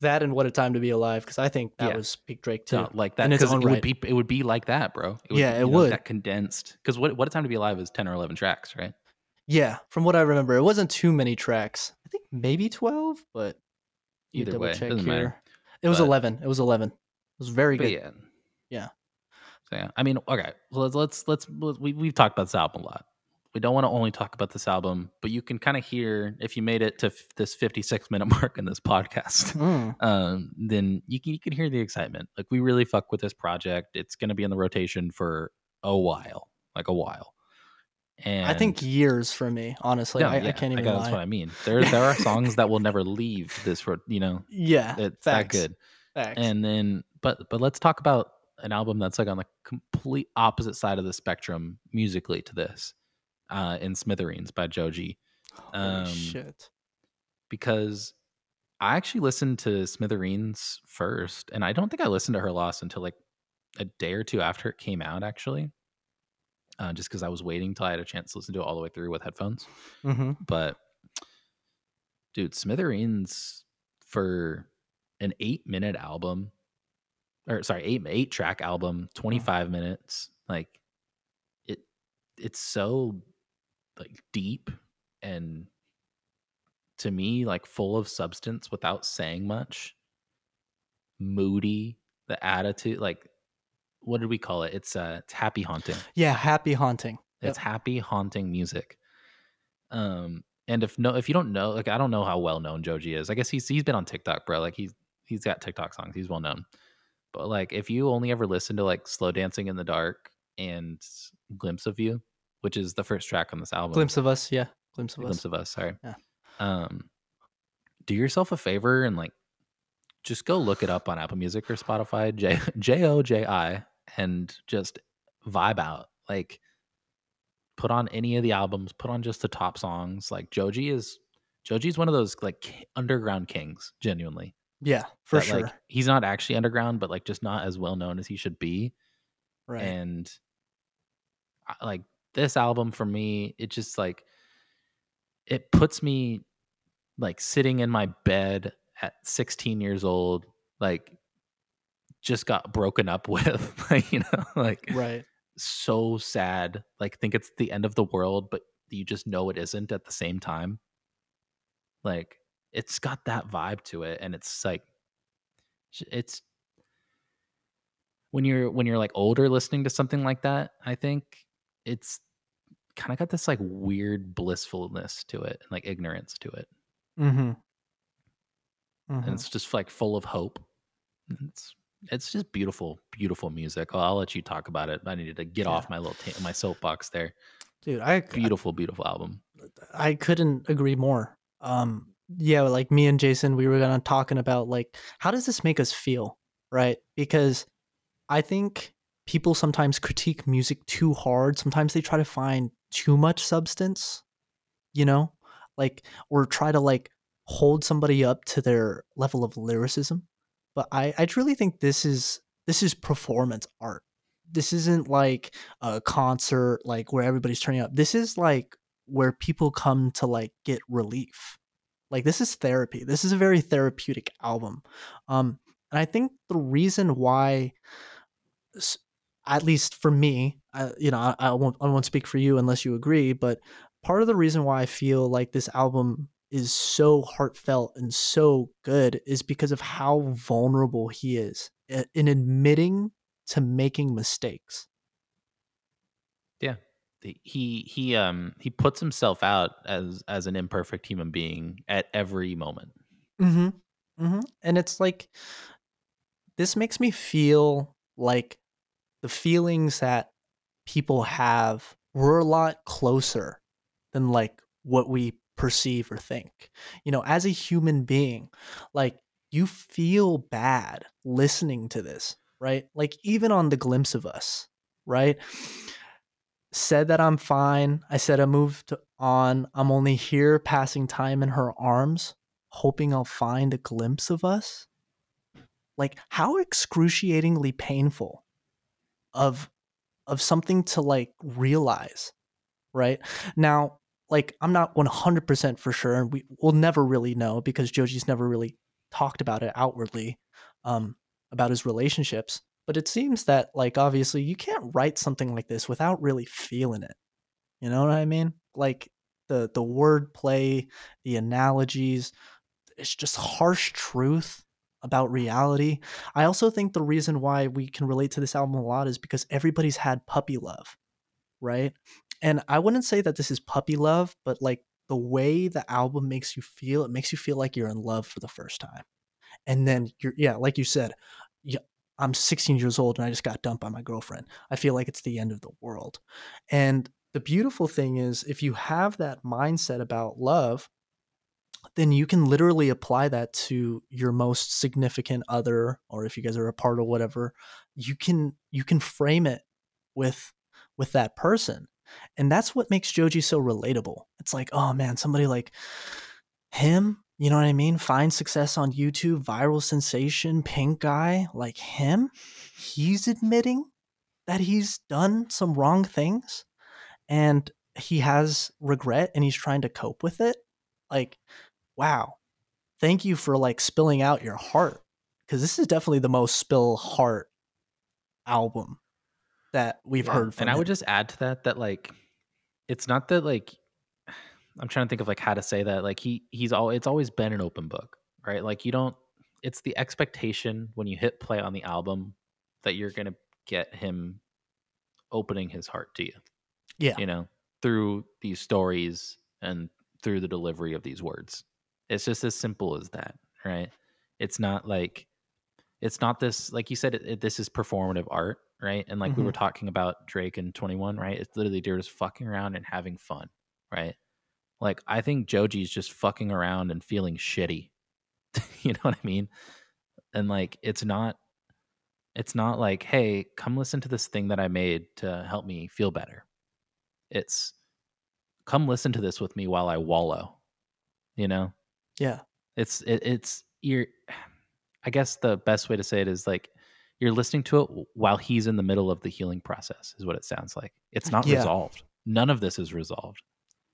Speaker 2: That and What a Time to Be Alive, because I think that
Speaker 1: Yeah.
Speaker 2: was peak Drake too.
Speaker 1: So like that because it
Speaker 2: own
Speaker 1: would
Speaker 2: right.
Speaker 1: be it would be like that, bro. It
Speaker 2: Yeah, it
Speaker 1: know,
Speaker 2: would.
Speaker 1: that condensed because what what a time to be alive is ten or eleven tracks, right?
Speaker 2: Yeah, from what I remember, it wasn't too many tracks. I think maybe 12, but
Speaker 1: Either way,
Speaker 2: check
Speaker 1: doesn't matter.
Speaker 2: It was
Speaker 1: But-
Speaker 2: 11. It was 11. It was very good.
Speaker 1: yeah,
Speaker 2: Yeah.
Speaker 1: Yeah, I mean, okay, let's let's let's, let's we we've talked about this album a lot. We don't want to only talk about this album, but you can kind of hear if you made it to f- this 56 minute (laughs) mark in this podcast,
Speaker 2: Mm.
Speaker 1: um, then you can you can hear the excitement. Like we really fuck with this project. It's going to be in the rotation for a while, like a while. And
Speaker 2: I think years for me, honestly.
Speaker 1: No,
Speaker 2: I,
Speaker 1: yeah,
Speaker 2: I can't even lie.
Speaker 1: That's what I mean. There there are (laughs) songs that will never leave this. You know,
Speaker 2: yeah,
Speaker 1: it's that good.
Speaker 2: Facts.
Speaker 1: And then, but but let's talk about an album that's like on the complete opposite side of the spectrum musically to this, uh, in Smithereens by Joji, um,
Speaker 2: shit.
Speaker 1: because I actually listened to Smithereens first, and I don't think I listened to her loss until like a day or two after it came out, actually. Uh, just because I was waiting till I had a chance to listen to it all the way through with headphones.
Speaker 2: hmm
Speaker 1: But dude, Smithereens for an eight minute album, or sorry, eight eight track album, twenty five minutes. Like it, it's so like deep and to me like full of substance without saying much. Moody, the attitude, like what did we call it? It's uh, it's happy haunting.
Speaker 2: Yeah, happy haunting.
Speaker 1: It's happy haunting music. Um, and if no, if you don't know, like I don't know how well known Joji is. I guess he's he's been on TikTok, bro. Like he's he's got TikTok songs. He's well known. But like if you only ever listen to like Slow Dancing in the Dark and Glimpse of You, which is the first track on this album,
Speaker 2: Glimpse of us. Yeah, glimpse of
Speaker 1: Glimpse
Speaker 2: us.
Speaker 1: of Us, sorry.
Speaker 2: Yeah.
Speaker 1: Um, do yourself a favor and like just go look it up on Apple Music or Spotify, J (laughs) J O J I, and just vibe out. Like put on any of the albums, put on just the top songs. Like Joji is Joji's one of those like underground kings, genuinely.
Speaker 2: Yeah, for
Speaker 1: that,
Speaker 2: sure.
Speaker 1: Like he's not actually underground, but like just not as well known as he should be.
Speaker 2: right.
Speaker 1: And like this album for me, it just like it puts me like sitting in my bed at 16 years old, like just got broken up (laughs) with, like, you know, like
Speaker 2: right.
Speaker 1: so sad. Like think it's the end of the world, but you just know it isn't at the same time. Like it's got that vibe to it, and it's like it's when you're when you're like older listening to something like that. I think it's kind of got this like weird blissfulness to it and like ignorance to it,
Speaker 2: Mm-hmm.
Speaker 1: and it's just like full of hope. It's it's just beautiful, beautiful music. I'll, I'll let you talk about it. I needed to get
Speaker 2: Yeah.
Speaker 1: off my little ta- my soapbox there.
Speaker 2: Dude, I
Speaker 1: Beautiful, beautiful album.
Speaker 2: I couldn't agree more. Um, yeah, like me and Jason, we were gonna talking about like how does this make us feel, right? Because I think people sometimes critique music too hard. Sometimes they try to find too much substance, you know, like or try to like hold somebody up to their level of lyricism. But I, I truly think this is this is performance art. This isn't like a concert like where everybody's turning up. This is like where people come to like get relief. Like this is therapy. This is a very therapeutic album. Um and I think the reason why at least for me, I, you know, I, I won't I won't speak for you unless you agree, but part of the reason why I feel like this album is so heartfelt and so good is because of how vulnerable he is in admitting to making mistakes.
Speaker 1: He he um he puts himself out as as an imperfect human being at every moment.
Speaker 2: Mm-hmm. Mm-hmm. And it's like this makes me feel like the feelings that people have were a lot closer than like what we perceive or think. You know, as a human being, like you feel bad listening to this, right? Like even on the glimpse of us, right? Said that I'm fine. I said I moved on I'm only here passing time in her arms, hoping I'll find a glimpse of us. Like how excruciatingly painful of of something to like realize, right? Now, like I'm not 100% for sure and we will never really know because Joji's never really talked about it outwardly um about his relationships, but it seems that like obviously you can't write something like this without really feeling it. You know what I mean? Like the the wordplay, the analogies, it's just harsh truth about reality. I also think the reason why we can relate to this album a lot is because everybody's had puppy love, right? And I wouldn't say that this is puppy love, but like the way the album makes you feel, it makes you feel like you're in love for the first time. And then you're yeah, like you said, I'm 16 years old and I just got dumped by my girlfriend. I feel like it's the end of the world. And the beautiful thing is if you have that mindset about love, then you can literally apply that to your most significant other or if you guys are apart or whatever, you can you can frame it with with that person. And that's what makes Joji so relatable. It's like, oh man, somebody like him, you know what I mean? Find success on YouTube, viral sensation, pink guy like him. He's admitting that he's done some wrong things and he has regret and he's trying to cope with it. Like, wow. Thank you for like spilling out your heart because this is definitely the most spill heart album that we've
Speaker 1: Yeah,
Speaker 2: heard from
Speaker 1: and I would just add to that that like it's not that like I'm trying to think of like how to say that like he he's all it's always been an open book, right? Like you don't it's the expectation when you hit play on the album that you're going to get him opening his heart to you,
Speaker 2: Yeah.
Speaker 1: you know, through these stories and through the delivery of these words. It's just as simple as that, right? It's not like it's not this like you said it, it- this is performative art right and like we were
Speaker 2: Mhm.
Speaker 1: talking about drake and 21 right it's literally they're just fucking around and having fun right like i think joji's just fucking around and feeling shitty (laughs) you know what i mean and like it's not it's not like hey come listen to this thing that i made to help me feel better it's come listen to this with me while i wallow you know
Speaker 2: Yeah.
Speaker 1: It's it, it's you're I guess the best way to say it is like you're listening to it while he's in the middle of the healing process is what it sounds like. It's not
Speaker 2: Yeah.
Speaker 1: resolved. None of this is resolved.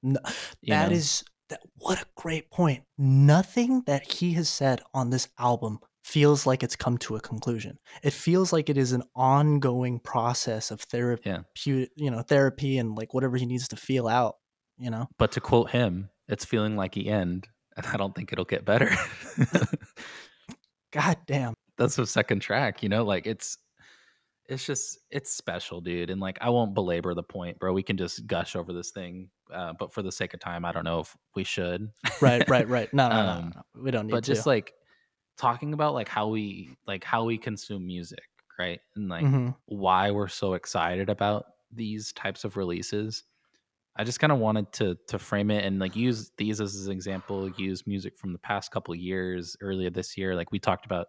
Speaker 2: N-
Speaker 1: You
Speaker 2: That
Speaker 1: know?
Speaker 2: is that what a great point. Nothing that he has said on this album feels like it's come to a conclusion. It feels like it is an ongoing process of therapy,
Speaker 1: Yeah.
Speaker 2: you know, therapy and like whatever he needs to feel out, you know.
Speaker 1: But to quote him, it's feeling like the end, and I don't think it'll get better. (laughs) (laughs)
Speaker 2: God damn.
Speaker 1: That's the second track, you know, like it's it's just it's special, dude. And like I won't belabor the point, bro. We can just gush over this thing. Uh, but for the sake of time, I don't know if we should.
Speaker 2: Right, right, right. (laughs) No, no, no,
Speaker 1: Um,
Speaker 2: no, no. We don't need
Speaker 1: but
Speaker 2: to.
Speaker 1: just like talking about like how we like how we consume music right and like
Speaker 2: Mhm.
Speaker 1: why we're so excited about these types of releases i just kind of wanted to to frame it and like use these as an example use music from the past couple of years earlier this year like we talked about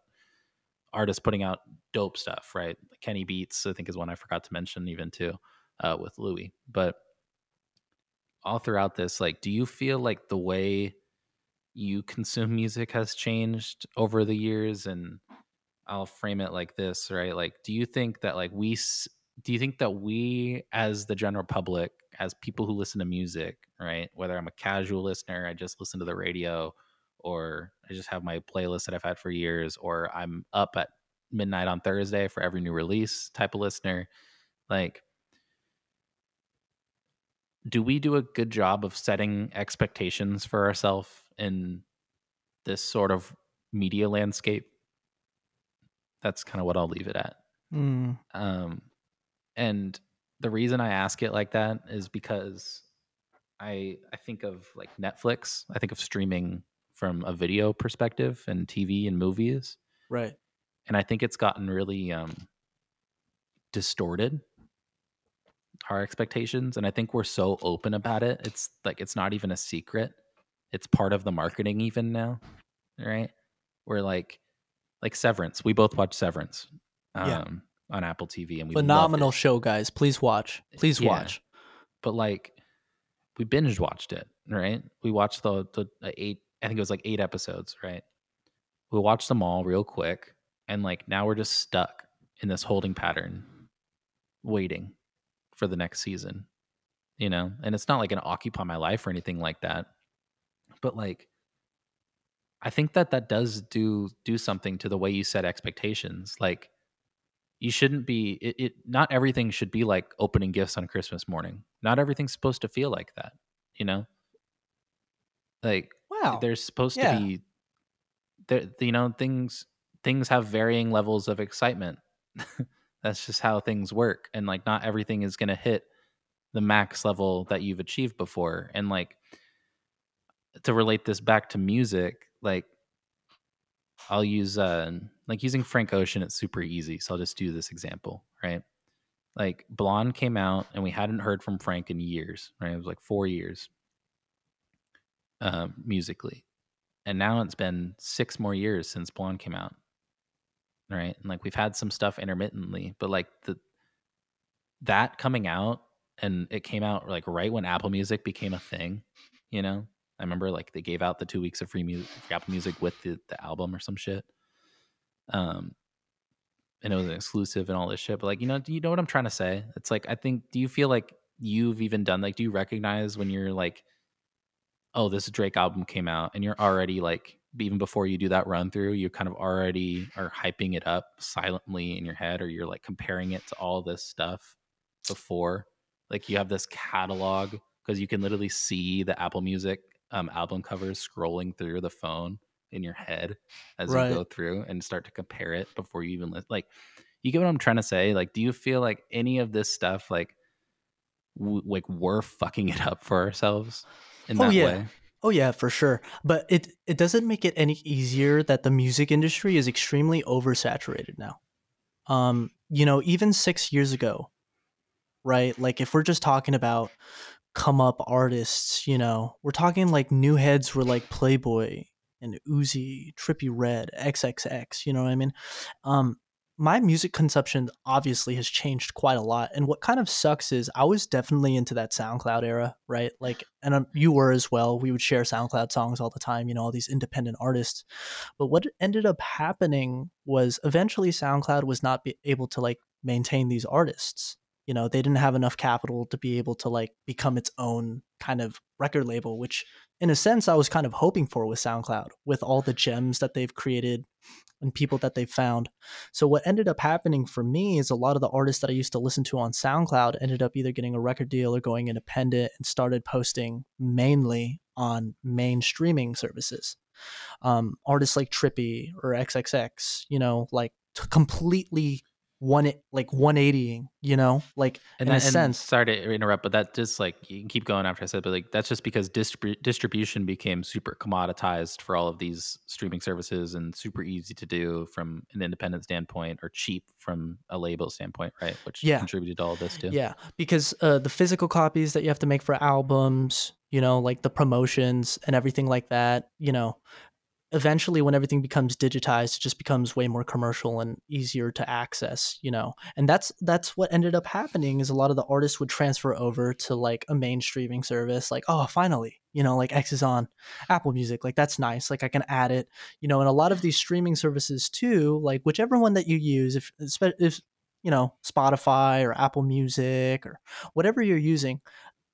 Speaker 1: artists putting out dope stuff right? Kenny beats i think is one i forgot to mention even too uh, with Louie. But all throughout this like do you feel like the way you consume music has changed over the years? And i'll frame it like this right? Like do you think that like we do you think that we as the general public as people who listen to music right? Whether i'm a casual listener i just listen to the radio or i just have my playlist that i've had for years or i'm up at midnight on thursday for every new release type of listener like do we do a good job of setting expectations for ourselves in this sort of media landscape? That's kind of what i'll leave it at.
Speaker 2: Mm,
Speaker 1: um, and the reason i ask it like that is because i i think of like netflix i think of streaming from a video perspective and tv and movies
Speaker 2: right.
Speaker 1: and i think it's gotten really um distorted our expectations and i think we're so open about it it's like it's not even a secret it's part of the marketing even now right we're like like severance we both watch severance um
Speaker 2: Yeah.
Speaker 1: on apple tv and we
Speaker 2: Phenomenal show, guys. Please watch. Please
Speaker 1: Yeah.
Speaker 2: watch.
Speaker 1: but like we binge watched it, right? We watched the the eight, I think it was like eight episodes, right? We watched them all real quick, and like now we're just stuck in this holding pattern, waiting for the next season, you know. And it's not like gonna occupy my life or anything like that, but like I think that that does do do something to the way you set expectations. Like you shouldn't be it, it not everything should be like opening gifts on Christmas morning. Not everything's supposed to feel like that, you know? Like
Speaker 2: Wow.
Speaker 1: there's supposed
Speaker 2: Yeah.
Speaker 1: to be there you know things things have varying levels of excitement. (laughs) That's just how things work and like not everything is going to hit the max level that you've achieved before and like to relate this back to music, like I'll use uh like using Frank Ocean, it's super easy. So I'll just do this example, right? Like Blonde came out and we hadn't heard from Frank in years, right? It was like four years um, musically. And now it's been six more years since Blonde came out. Right. And like we've had some stuff intermittently, but like the that coming out and it came out like right when Apple Music became a thing, you know? I remember like they gave out the two weeks of free music free Apple Music with the, the album or some shit. Um and it was an exclusive and all this shit. But like, you know, do you know what I'm trying to say? It's like I think do you feel like you've even done like do you recognize when you're like, oh, this Drake album came out and you're already like even before you do that run through, you kind of already are hyping it up silently in your head, or you're like comparing it to all this stuff before. Like you have this catalog because you can literally see the Apple Music um, album covers scrolling through the phone in your head as
Speaker 2: Right.
Speaker 1: you go through and start to compare it before you even li- like. You get what I'm trying to say? Like, do you feel like any of this stuff, like, w- like we're fucking it up for ourselves
Speaker 2: Oh,
Speaker 1: that
Speaker 2: yeah.
Speaker 1: way?
Speaker 2: Oh yeah, for sure. But it it doesn't make it any easier that the music industry is extremely oversaturated now. Um, you know, even 6 years ago, right? Like if we're just talking about come up artists, you know, we're talking like new heads were like Playboi and Uzi, Trippie Redd, XXX, you know what I mean? Um my music consumption obviously has changed quite a lot. And what kind of sucks is I was definitely into that SoundCloud era, right? Like, and um, you were as well. We would share SoundCloud songs all the time, you know, all these independent artists. But what ended up happening was eventually SoundCloud was not able to like maintain these artists. You know, they didn't have enough capital to be able to like become its own kind of record label, which in a sense I was kind of hoping for with SoundCloud, with all the gems that they've created and people that they've found. So what ended up happening for me is a lot of the artists that I used to listen to on SoundCloud ended up either getting a record deal or going independent and started posting mainly on main streaming services. Um, artists like Trippie or XXX, you know, like completely one like 180ing, you know, like
Speaker 1: and
Speaker 2: in a
Speaker 1: that, and
Speaker 2: sense.
Speaker 1: sorry to interrupt but that just like you can keep going after i said but like that's just because distrib- distribution became super commoditized for all of these streaming services and super easy to do from an independent standpoint or cheap from a label standpoint right which
Speaker 2: Yeah.
Speaker 1: contributed to all of this too
Speaker 2: Yeah, because uh, the physical copies that you have to make for albums, you know, like the promotions and everything like that, you know, eventually when everything becomes digitized, it just becomes way more commercial and easier to access, you know. And that's that's what ended up happening is a lot of the artists would transfer over to like a main streaming service, like, oh, finally, you know, like X is on Apple Music, like that's nice, like I can add it, you know. And a lot of these streaming services too, like whichever one that you use, if if you know Spotify or Apple Music or whatever you're using,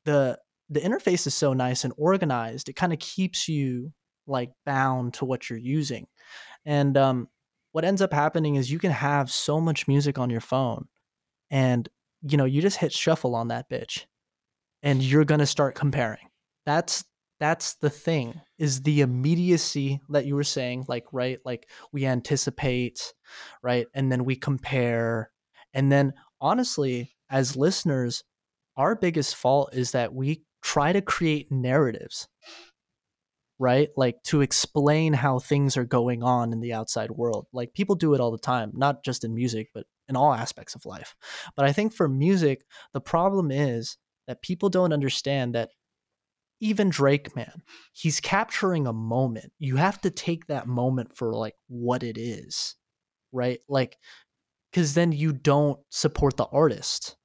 Speaker 2: the the interface is so nice and organized. It kind of keeps you like bound to what you're using. And um, what ends up happening is you can have so much music on your phone, and you know you just hit shuffle on that bitch, and you're gonna start comparing. That's that's the thing is the immediacy that you were saying like right like we anticipate right and then we compare and then honestly as listeners our biggest fault is that we try to create narratives right? Like to explain how things are going on in the outside world. Like people do it all the time not just in music but in all aspects of life. But i think for music the problem is that people don't understand that even drake man he's capturing a moment. You have to take that moment for like what it is right? Like because then you don't support the artist.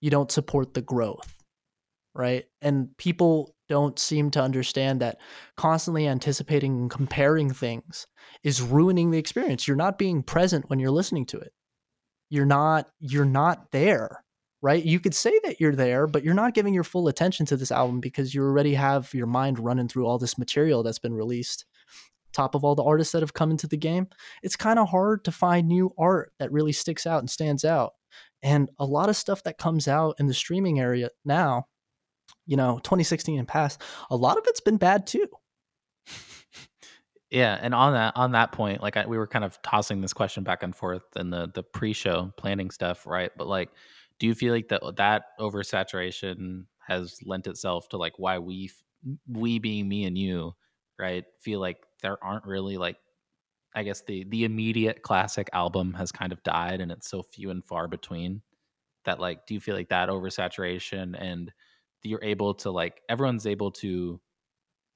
Speaker 2: You don't support the growth right? And people don't seem to understand that constantly anticipating and comparing things is ruining the experience. You're not being present when you're listening to it. You're not you're not there, right? You could say that you're there, but you're not giving your full attention to this album because you already have your mind running through all this material that's been released. Top of all the artists that have come into the game, it's kind of hard to find new art that really sticks out and stands out. And a lot of stuff that comes out in the streaming area now, you know, 2016 and past, a lot of it's been bad too. (laughs)
Speaker 1: Yeah, and on that on that point, like I, we were kind of tossing this question back and forth in the the pre-show planning stuff, right? But like, do you feel like that that oversaturation has lent itself to like why we we being me and you, right, feel like there aren't really like, I guess the the immediate classic album has kind of died, and it's so few and far between. That like, do you feel like that oversaturation and you're able to like everyone's able to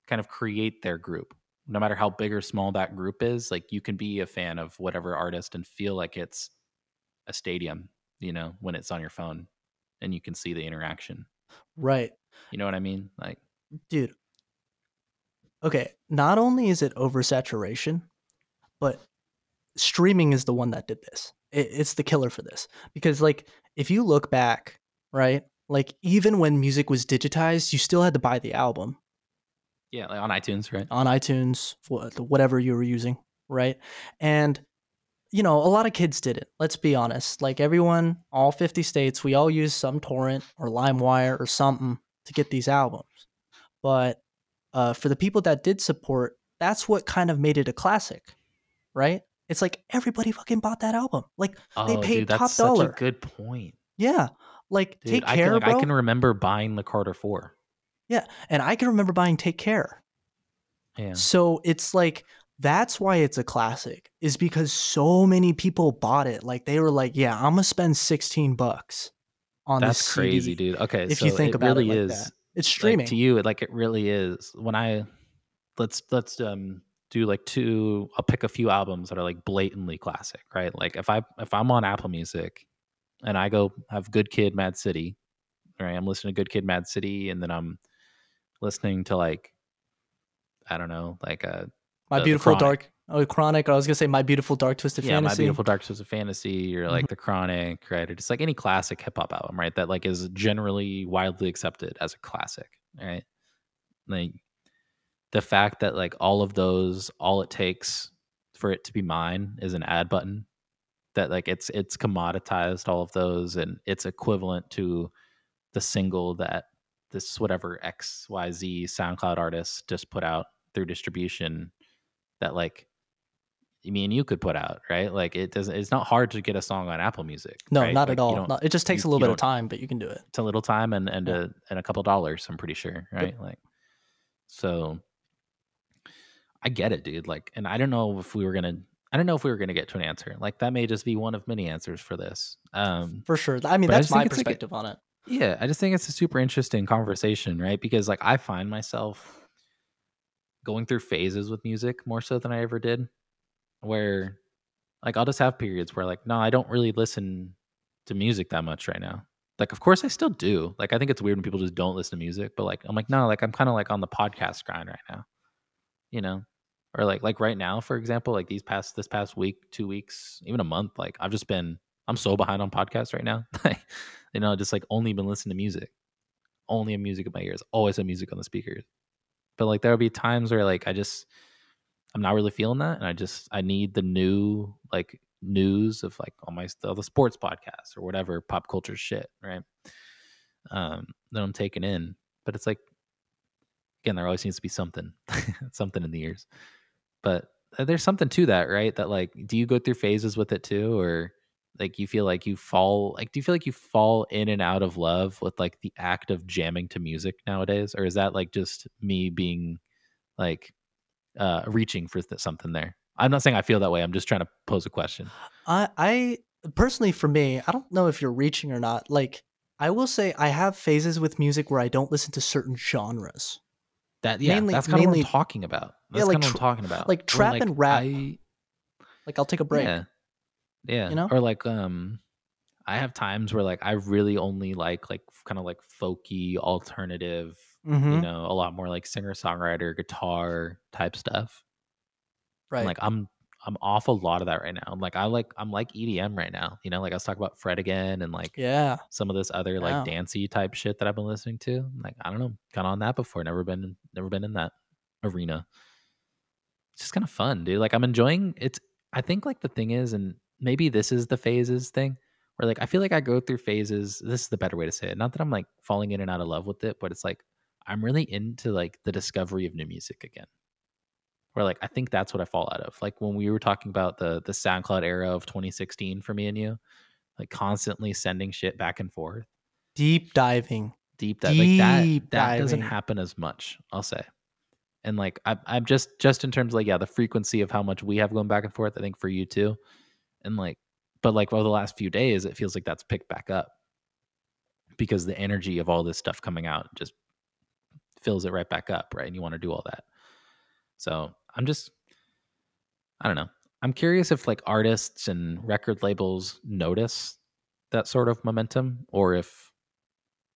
Speaker 1: kind of create their group no matter how big or small that group is, like you can be a fan of whatever artist and feel like it's a stadium, you know, when it's on your phone and you can see the interaction.
Speaker 2: Right.
Speaker 1: You know what I mean? Like,
Speaker 2: dude. Okay, not only is it oversaturation, but streaming is the one that did this. It, it's the killer for this because, like, if you look back, right, like even when music was digitized, you still had to buy the album.
Speaker 1: Yeah, like on iTunes, right?
Speaker 2: On iTunes, whatever you were using, right? And you know, a lot of kids did it. Let's be honest. Like everyone, all 50 states, we all use some torrent or LimeWire or something to get these albums. But uh, for the people that did support, that's what kind of made it a classic, right? It's like everybody fucking bought that album. Like oh, they paid
Speaker 1: dude,
Speaker 2: top dollar.
Speaker 1: good point.
Speaker 2: Yeah, like dude, take
Speaker 1: I
Speaker 2: care,
Speaker 1: can, like,
Speaker 2: bro.
Speaker 1: I can remember buying the Carter Four.
Speaker 2: Yeah, and I can remember buying Take Care.
Speaker 1: Yeah.
Speaker 2: So it's like that's why it's a classic is because so many people bought it. Like they were like, "Yeah, I'm gonna spend 16 bucks on
Speaker 1: that's
Speaker 2: this."
Speaker 1: That's
Speaker 2: crazy,
Speaker 1: dude. Okay,
Speaker 2: if
Speaker 1: so
Speaker 2: you think
Speaker 1: it
Speaker 2: about
Speaker 1: really
Speaker 2: it like
Speaker 1: is
Speaker 2: that. it's streaming
Speaker 1: like, to you. It, like it really is. When I let's let's um do like two. I'll pick a few albums that are like blatantly classic, right? Like if I if I'm on Apple Music and I go have Good Kid, Mad City, right? I'm listening to Good Kid, Mad City, and then I'm listening to like I don't know, like a uh,
Speaker 2: My
Speaker 1: the,
Speaker 2: Beautiful
Speaker 1: the
Speaker 2: Dark Oh Chronic. I was gonna say My Beautiful Dark Twisted
Speaker 1: yeah,
Speaker 2: Fantasy.
Speaker 1: My Beautiful Dark Twisted Fantasy, or like mm-hmm. the Chronic, right? Or just like any classic hip hop album, right? That like is generally widely accepted as a classic, right? Like the fact that like all of those, all it takes for it to be mine is an ad button. That like it's it's commoditized all of those, and it's equivalent to the single that this whatever XYZ SoundCloud artist just put out through distribution that like me and you could put out, right? Like it doesn't it's not hard to get a song on Apple Music.
Speaker 2: No,
Speaker 1: right?
Speaker 2: not
Speaker 1: like
Speaker 2: at all. It just takes you, a little bit of time, but you can do it.
Speaker 1: It's a little time and and yeah. a and a couple dollars, I'm pretty sure, right? Yep. Like so I get it, dude. Like and I don't know if we were going to I don't know if we were going to get to an answer. Like that may just be one of many answers for this. Um
Speaker 2: For sure. I mean, that's I my perspective
Speaker 1: like,
Speaker 2: on it.
Speaker 1: Yeah, I just think it's a super interesting conversation, right? Because like I find myself going through phases with music more so than I ever did, where like I'll just have periods where like no, I don't really listen to music that much right now. Like of course I still do. Like I think it's weird when people just don't listen to music, but like I'm like no, like I'm kind of like on the podcast grind right now. You know, or like like right now for example, like these past this past week, 2 weeks, even a month, like I've just been I'm so behind on podcasts right now. (laughs) Like you know, just like only been listening to music. Only have music in my ears. Always have music on the speakers. But like there'll be times where like I just I'm not really feeling that, and I just I need the new like news of like all my all the sports podcasts or whatever pop culture shit, right? Um, that I'm taking in. But it's like again, there always needs to be something, (laughs) something in the ears. But uh, there's something to that, right? That like, do you go through phases with it too, or like you feel like you fall like do you feel like you fall in and out of love with like the act of jamming to music nowadays? Or is that like just me being like uh reaching for th- something there? I'm not saying i feel that way i'm just trying to pose a question.
Speaker 2: I i personally for me i don't know if you're reaching or not like i will say i have phases with music where i don't listen to certain genres.
Speaker 1: That yeah mainly, that's kind mainly, of what i'm talking about that's yeah, like kind of what i'm talking about
Speaker 2: like trap like, and rap I, like i'll take a break
Speaker 1: yeah yeah, you know, or like um, I have times where like I really only like like kind of like folky alternative, you
Speaker 2: Mhm.
Speaker 1: know, a lot more like singer songwriter guitar type stuff. And,
Speaker 2: Right.
Speaker 1: like I'm I'm off a lot of that right now. I'm like I like I'm like EDM right now. You know, like I was talking about Fred again and like
Speaker 2: Yeah.
Speaker 1: some of this other like
Speaker 2: Yeah.
Speaker 1: dancey type shit that I've been listening to. Like I don't know, got on that before. Never been never been in that arena. It's just kind of fun, dude. Like I'm enjoying it's I think like the thing is, and maybe this is the phases thing, where like I feel like I go through phases. This is the better way to say it. Not that I'm like falling in and out of love with it, but it's like I'm really into like the discovery of new music again. Where like I think that's what I fall out of. Like when we were talking about the the SoundCloud era of 2016 for me and you, like constantly sending shit back and forth.
Speaker 2: Deep diving.
Speaker 1: Deep that like that
Speaker 2: Deep
Speaker 1: that doesn't happen as much, I'll say. And like I I'm just just in terms of like, yeah, the frequency of how much we have going back and forth, I think for you too. And like but like over the last few days, it feels like that's picked back up because the energy of all this stuff coming out just fills it right back up, right? And you want to do all that. So I'm just I don't know. I'm curious if like artists and record labels notice that sort of momentum or if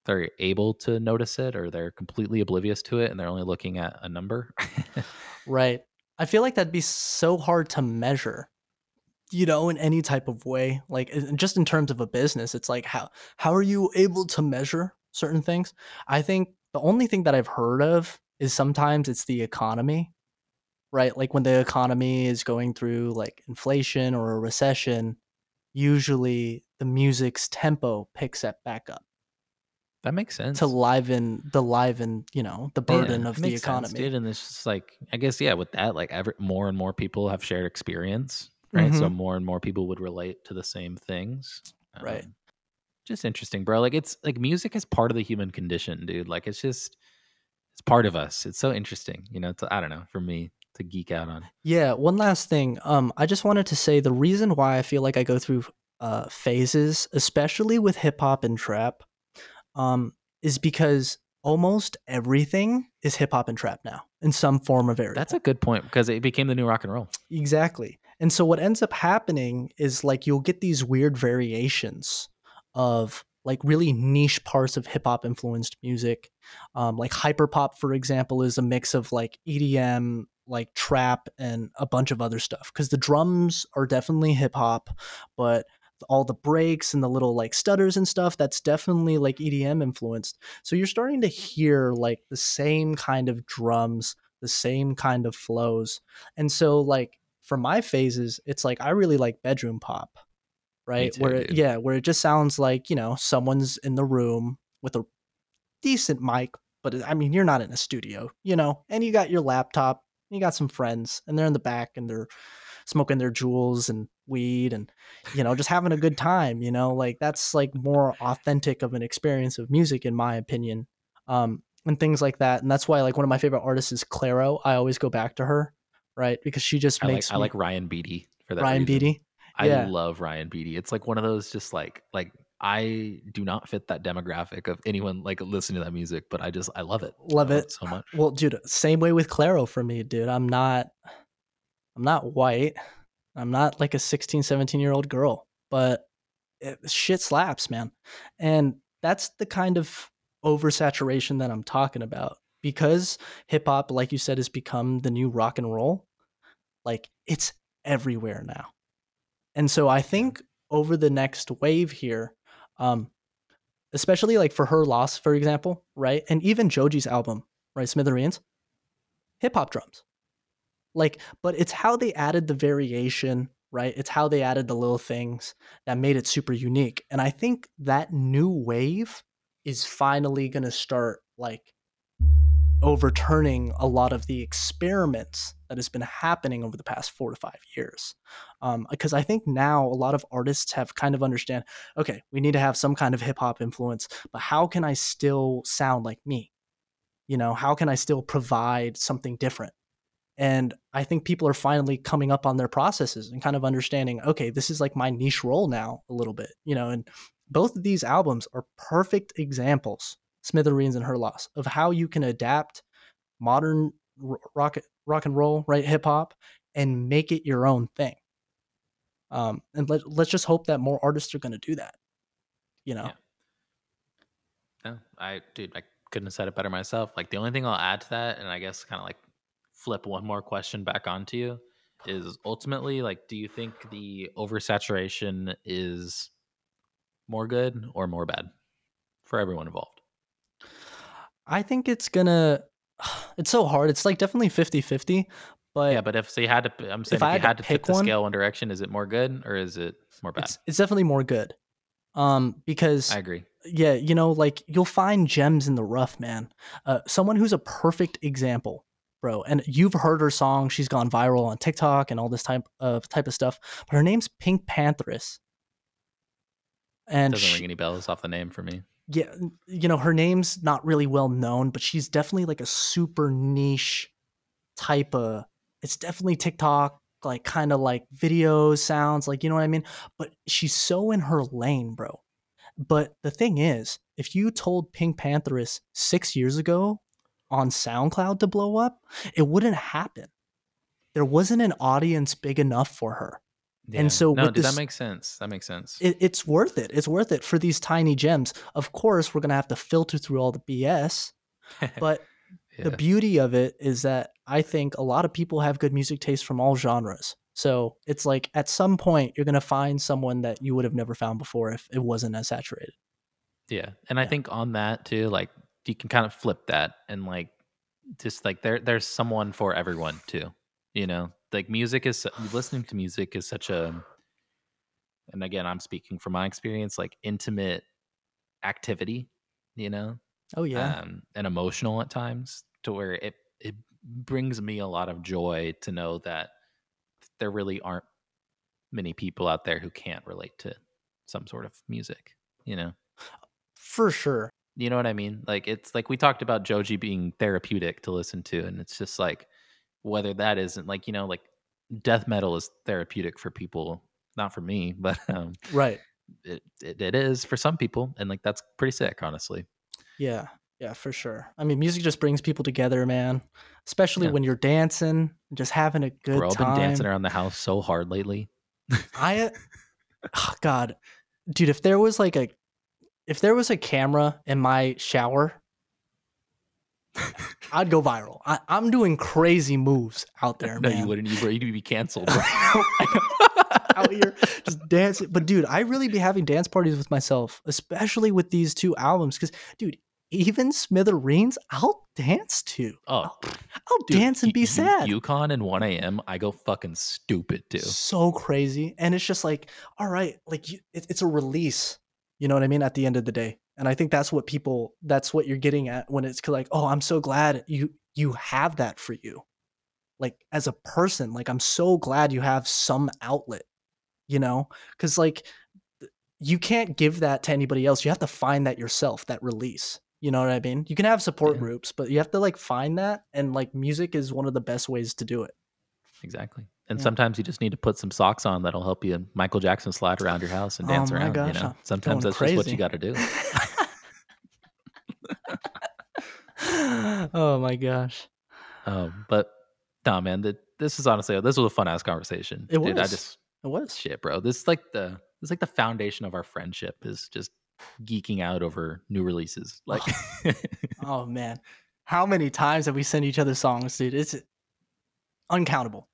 Speaker 1: they're able to notice it or they're completely oblivious to it and they're only looking at a number. (laughs)
Speaker 2: Right. I feel like that'd be so hard to measure, you know, in any type of way. Like just in terms of a business, it's like how how are you able to measure certain things? I think the only thing that I've heard of is sometimes it's the economy, right? Like when the economy is going through like inflation or a recession, usually the music's tempo picks it back up
Speaker 1: that makes sense.
Speaker 2: to liven the liven, you know, the burden
Speaker 1: Yeah,
Speaker 2: of the
Speaker 1: makes sense,
Speaker 2: economy.
Speaker 1: dude. And it's just like I guess yeah, with that, like every more and more people have shared experience, right? So
Speaker 2: Mhm.
Speaker 1: more and more people would relate to the same things.
Speaker 2: Right.
Speaker 1: Um, just interesting, bro. Like it's like music is part of the human condition, dude. Like it's just it's part of us. It's so interesting, you know. To, I don't know for me to geek out on.
Speaker 2: Yeah, one last thing. Um, I just wanted to say the reason why I feel like I go through uh phases, especially with hip hop and trap, um, is because almost everything is hip hop and trap now in some form or variable.
Speaker 1: That's a good point because it became the new rock and roll.
Speaker 2: Exactly. And so what ends up happening is like you'll get these weird variations of like really niche parts of hip hop influenced music. Um, like hyperpop, for example, is a mix of like EDM, like trap, and a bunch of other stuff. Because the drums are definitely hip hop, but all the breaks and the little like stutters and stuff, that's definitely like EDM influenced. So you're starting to hear like the same kind of drums, the same kind of flows. And so like for my phases, it's like I really like bedroom pop, right?
Speaker 1: too,
Speaker 2: where it, yeah, where it just sounds like, you know, someone's in the room with a decent mic, but I mean, you're not in a studio, you know, and you got your laptop, you got some friends, and they're in the back and they're smoking their jewels and weed and you know just having a good time you know like that's like more authentic of an experience of music in my opinion um and things like that and that's why like one of my favorite artists is Clairo i always go back to her right because she just
Speaker 1: I like
Speaker 2: makes
Speaker 1: I like Ryan Beatty for that.
Speaker 2: ryan
Speaker 1: reason.
Speaker 2: beatty
Speaker 1: I
Speaker 2: Yeah.
Speaker 1: love Ryan Beatty. It's like one of those just like like I do not fit that demographic of anyone like listening to that music, but I just I love it.
Speaker 2: Love
Speaker 1: I
Speaker 2: it.
Speaker 1: so much.
Speaker 2: Well, dude, same way with Clairo for me, dude. I'm not I'm not white. I'm not like a 16, 17 year old girl, but it, shit slaps, man. And that's the kind of oversaturation that I'm talking about. Because hip hop, like you said, has become the new rock and roll, like it's everywhere now. And so I think over the next wave here, um, especially like for her loss, for example, right? And even Joji's album, right? Smithereens, hip hop drums. Like, but it's how they added the variation, right? It's how they added the little things that made it super unique. And I think that new wave is finally going to start like overturning a lot of the experiments that has been happening over the past four to five years. Um, because I think now a lot of artists have kind of understand, okay, we need to have some kind of hip hop influence, but how can I still sound like me? You know, how can I still provide something different? And I think people are finally coming up on their processes and kind of understanding, okay, this is like my niche role now a little bit, you know, and both of these albums are perfect examples, Smithereens and Her Loss, of how you can adapt modern rock rock and roll, right, hip hop, and make it your own thing. Um, and let, let's just hope that more artists are going to do that. You know.
Speaker 1: Yeah. No, I dude, I couldn't have said it better myself. Like the only thing I'll add to that, and I guess kind of like flip one more question back onto you, is ultimately like, do you think the oversaturation is more good or more bad for everyone involved?
Speaker 2: I think it's gonna. (sighs) It's so hard. It's like definitely 50-50, but
Speaker 1: yeah, but if so you had to, i'm saying if,
Speaker 2: I
Speaker 1: you
Speaker 2: had to
Speaker 1: had to tip
Speaker 2: pick
Speaker 1: the
Speaker 2: one-
Speaker 1: scale one direction, is it more good or is it more bad?
Speaker 2: it's it's definitely more good. Um, because
Speaker 1: I agree.
Speaker 2: yeah, you know, like you'll find gems in the rough, man. Uh, someone who's a perfect example, bro. And you've heard her song; she's gone viral on TikTok and all this type of type of stuff. But her name's PinkPantheress, and
Speaker 1: Doesn't
Speaker 2: she-
Speaker 1: ring any bells off the name for me.
Speaker 2: yeah, you know, her name's not really well known, but she's definitely like a super niche type of. It's definitely TikTok, like kind of like videos, sounds, like you know what I mean. But she's so in her lane, bro. But the thing is, if you told PinkPantheress six years ago on SoundCloud to blow up, it wouldn't happen. There wasn't an audience big enough for her. And so
Speaker 1: no, dude,
Speaker 2: this-
Speaker 1: that makes sense. That makes sense.
Speaker 2: It, it's worth it. It's worth it for these tiny gems. Of course, we're gonna have to filter through all the BS, (laughs) but the beauty of it is that I think a lot of people have good music taste from all genres. So it's like at some point you're gonna find someone that you would have never found before if it wasn't as saturated.
Speaker 1: Yeah. And I think on that too, like you can kind of flip that and like just like there there's someone for everyone too. You know? Like music is listening to music is such a and again, I'm speaking from my experience, like intimate activity, you know?
Speaker 2: Oh yeah,
Speaker 1: Um and emotional at times to where it it brings me a lot of joy to know that there really aren't many people out there who can't relate to some sort of music, you know?
Speaker 2: for sure.
Speaker 1: You know what I mean? Like it's like we talked about Joji being therapeutic to listen to, and it's just like whether that isn't like you know like death metal is therapeutic for people, not for me, (laughs) but um,
Speaker 2: Right.
Speaker 1: it, it it is for some people, and like that's pretty sick, honestly.
Speaker 2: Yeah. Yeah, for sure. I mean, music just brings people together, man. Especially
Speaker 1: Yeah.
Speaker 2: when you're dancing, and just having a good
Speaker 1: Bro, I've been dancing around the house so hard lately.
Speaker 2: I, oh God, dude, if there was like a, if there was a camera in my shower, I'd go viral. I, I'm doing crazy moves out there,
Speaker 1: no,
Speaker 2: man.
Speaker 1: you wouldn't. You would be canceled. (laughs)
Speaker 2: out here just dancing. But dude, I really be having dance parties with myself, especially with these two albums. Because, dude, even Smithereens, I'll dance to.
Speaker 1: oh,
Speaker 2: I'll, I'll
Speaker 1: dude,
Speaker 2: dance and be sad.
Speaker 1: Yukon and 1 a.m. I go fucking stupid too.
Speaker 2: so crazy and it's just like all right like you, it, it's a release you know what i mean at the end of the day and i think that's what people that's what you're getting at when it's like oh i'm so glad you you have that for you like as a person like i'm so glad you have some outlet you know because like you can't give that to anybody else you have to find that yourself that release you know what i mean you can have support
Speaker 1: Yeah.
Speaker 2: groups but you have to like find that and like music is one of the best ways to do it
Speaker 1: Exactly. And
Speaker 2: Yeah.
Speaker 1: sometimes you just need to put some socks on that'll help you Michael Jackson slide around your house and
Speaker 2: Oh
Speaker 1: dance
Speaker 2: my
Speaker 1: around.
Speaker 2: gosh,
Speaker 1: you know,
Speaker 2: I'm
Speaker 1: sometimes that's just what
Speaker 2: crazy.
Speaker 1: you got to do. (laughs)
Speaker 2: oh my gosh.
Speaker 1: Um, but no, man, th- this is honestly this was a fun ass conversation.
Speaker 2: It
Speaker 1: Dude, I
Speaker 2: was.
Speaker 1: just
Speaker 2: It was.
Speaker 1: shit, bro. This is like the this is like the foundation of our friendship is just geeking out over new releases. Like,
Speaker 2: Oh (laughs) man. How many times have we sent each other songs, dude? It's uncountable.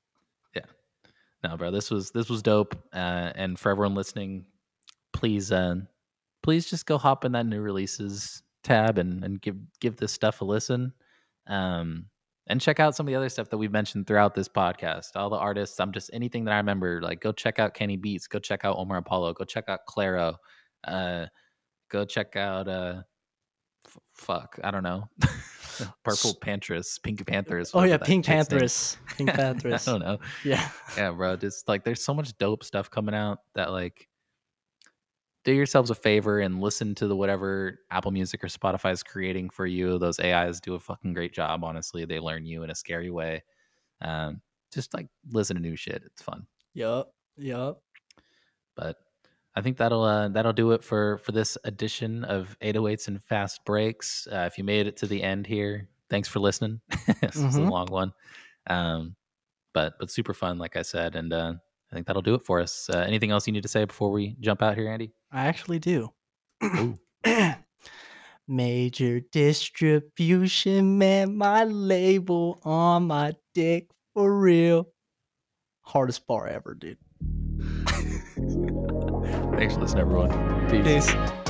Speaker 1: No, bro, this was this was dope. Uh, and for everyone listening, please, uh, please just go hop in that new releases tab and and give give this stuff a listen. Um, and check out some of the other stuff that we've mentioned throughout this podcast. All the artists, I'm just anything that I remember. Like, go check out Kenny Beats. Go check out Omar Apollo. Go check out Clairo. Uh, go check out uh, f- fuck, I don't know, (laughs) (laughs) Purple Panthers, Pink Panthers.
Speaker 2: Oh yeah, Pink Panthers. Pink Panthers. (laughs)
Speaker 1: I don't know.
Speaker 2: Yeah.
Speaker 1: Yeah, bro. Just like there's so much dope stuff coming out that like do yourselves a favor and listen to the whatever Apple Music or Spotify is creating for you. Those AIs do a fucking great job. Honestly, they learn you in a scary way. Um, just like listen to new shit. It's fun.
Speaker 2: Yup. Yup.
Speaker 1: But I think that'll uh, that'll do it for for this edition of 808s and fast breaks. Uh, if you made it to the end here, thanks for listening. (laughs) this is a
Speaker 2: Mhm.
Speaker 1: long one, um, but but super fun, like I said, and uh, I think that'll do it for us. Uh, anything else you need to say before we jump out here, Andy?
Speaker 2: I actually do. (clears throat) Major distribution, man, my label on my dick for real. Hardest bar ever, dude.
Speaker 1: Thanks for listening, everyone. Peace.
Speaker 2: Peace.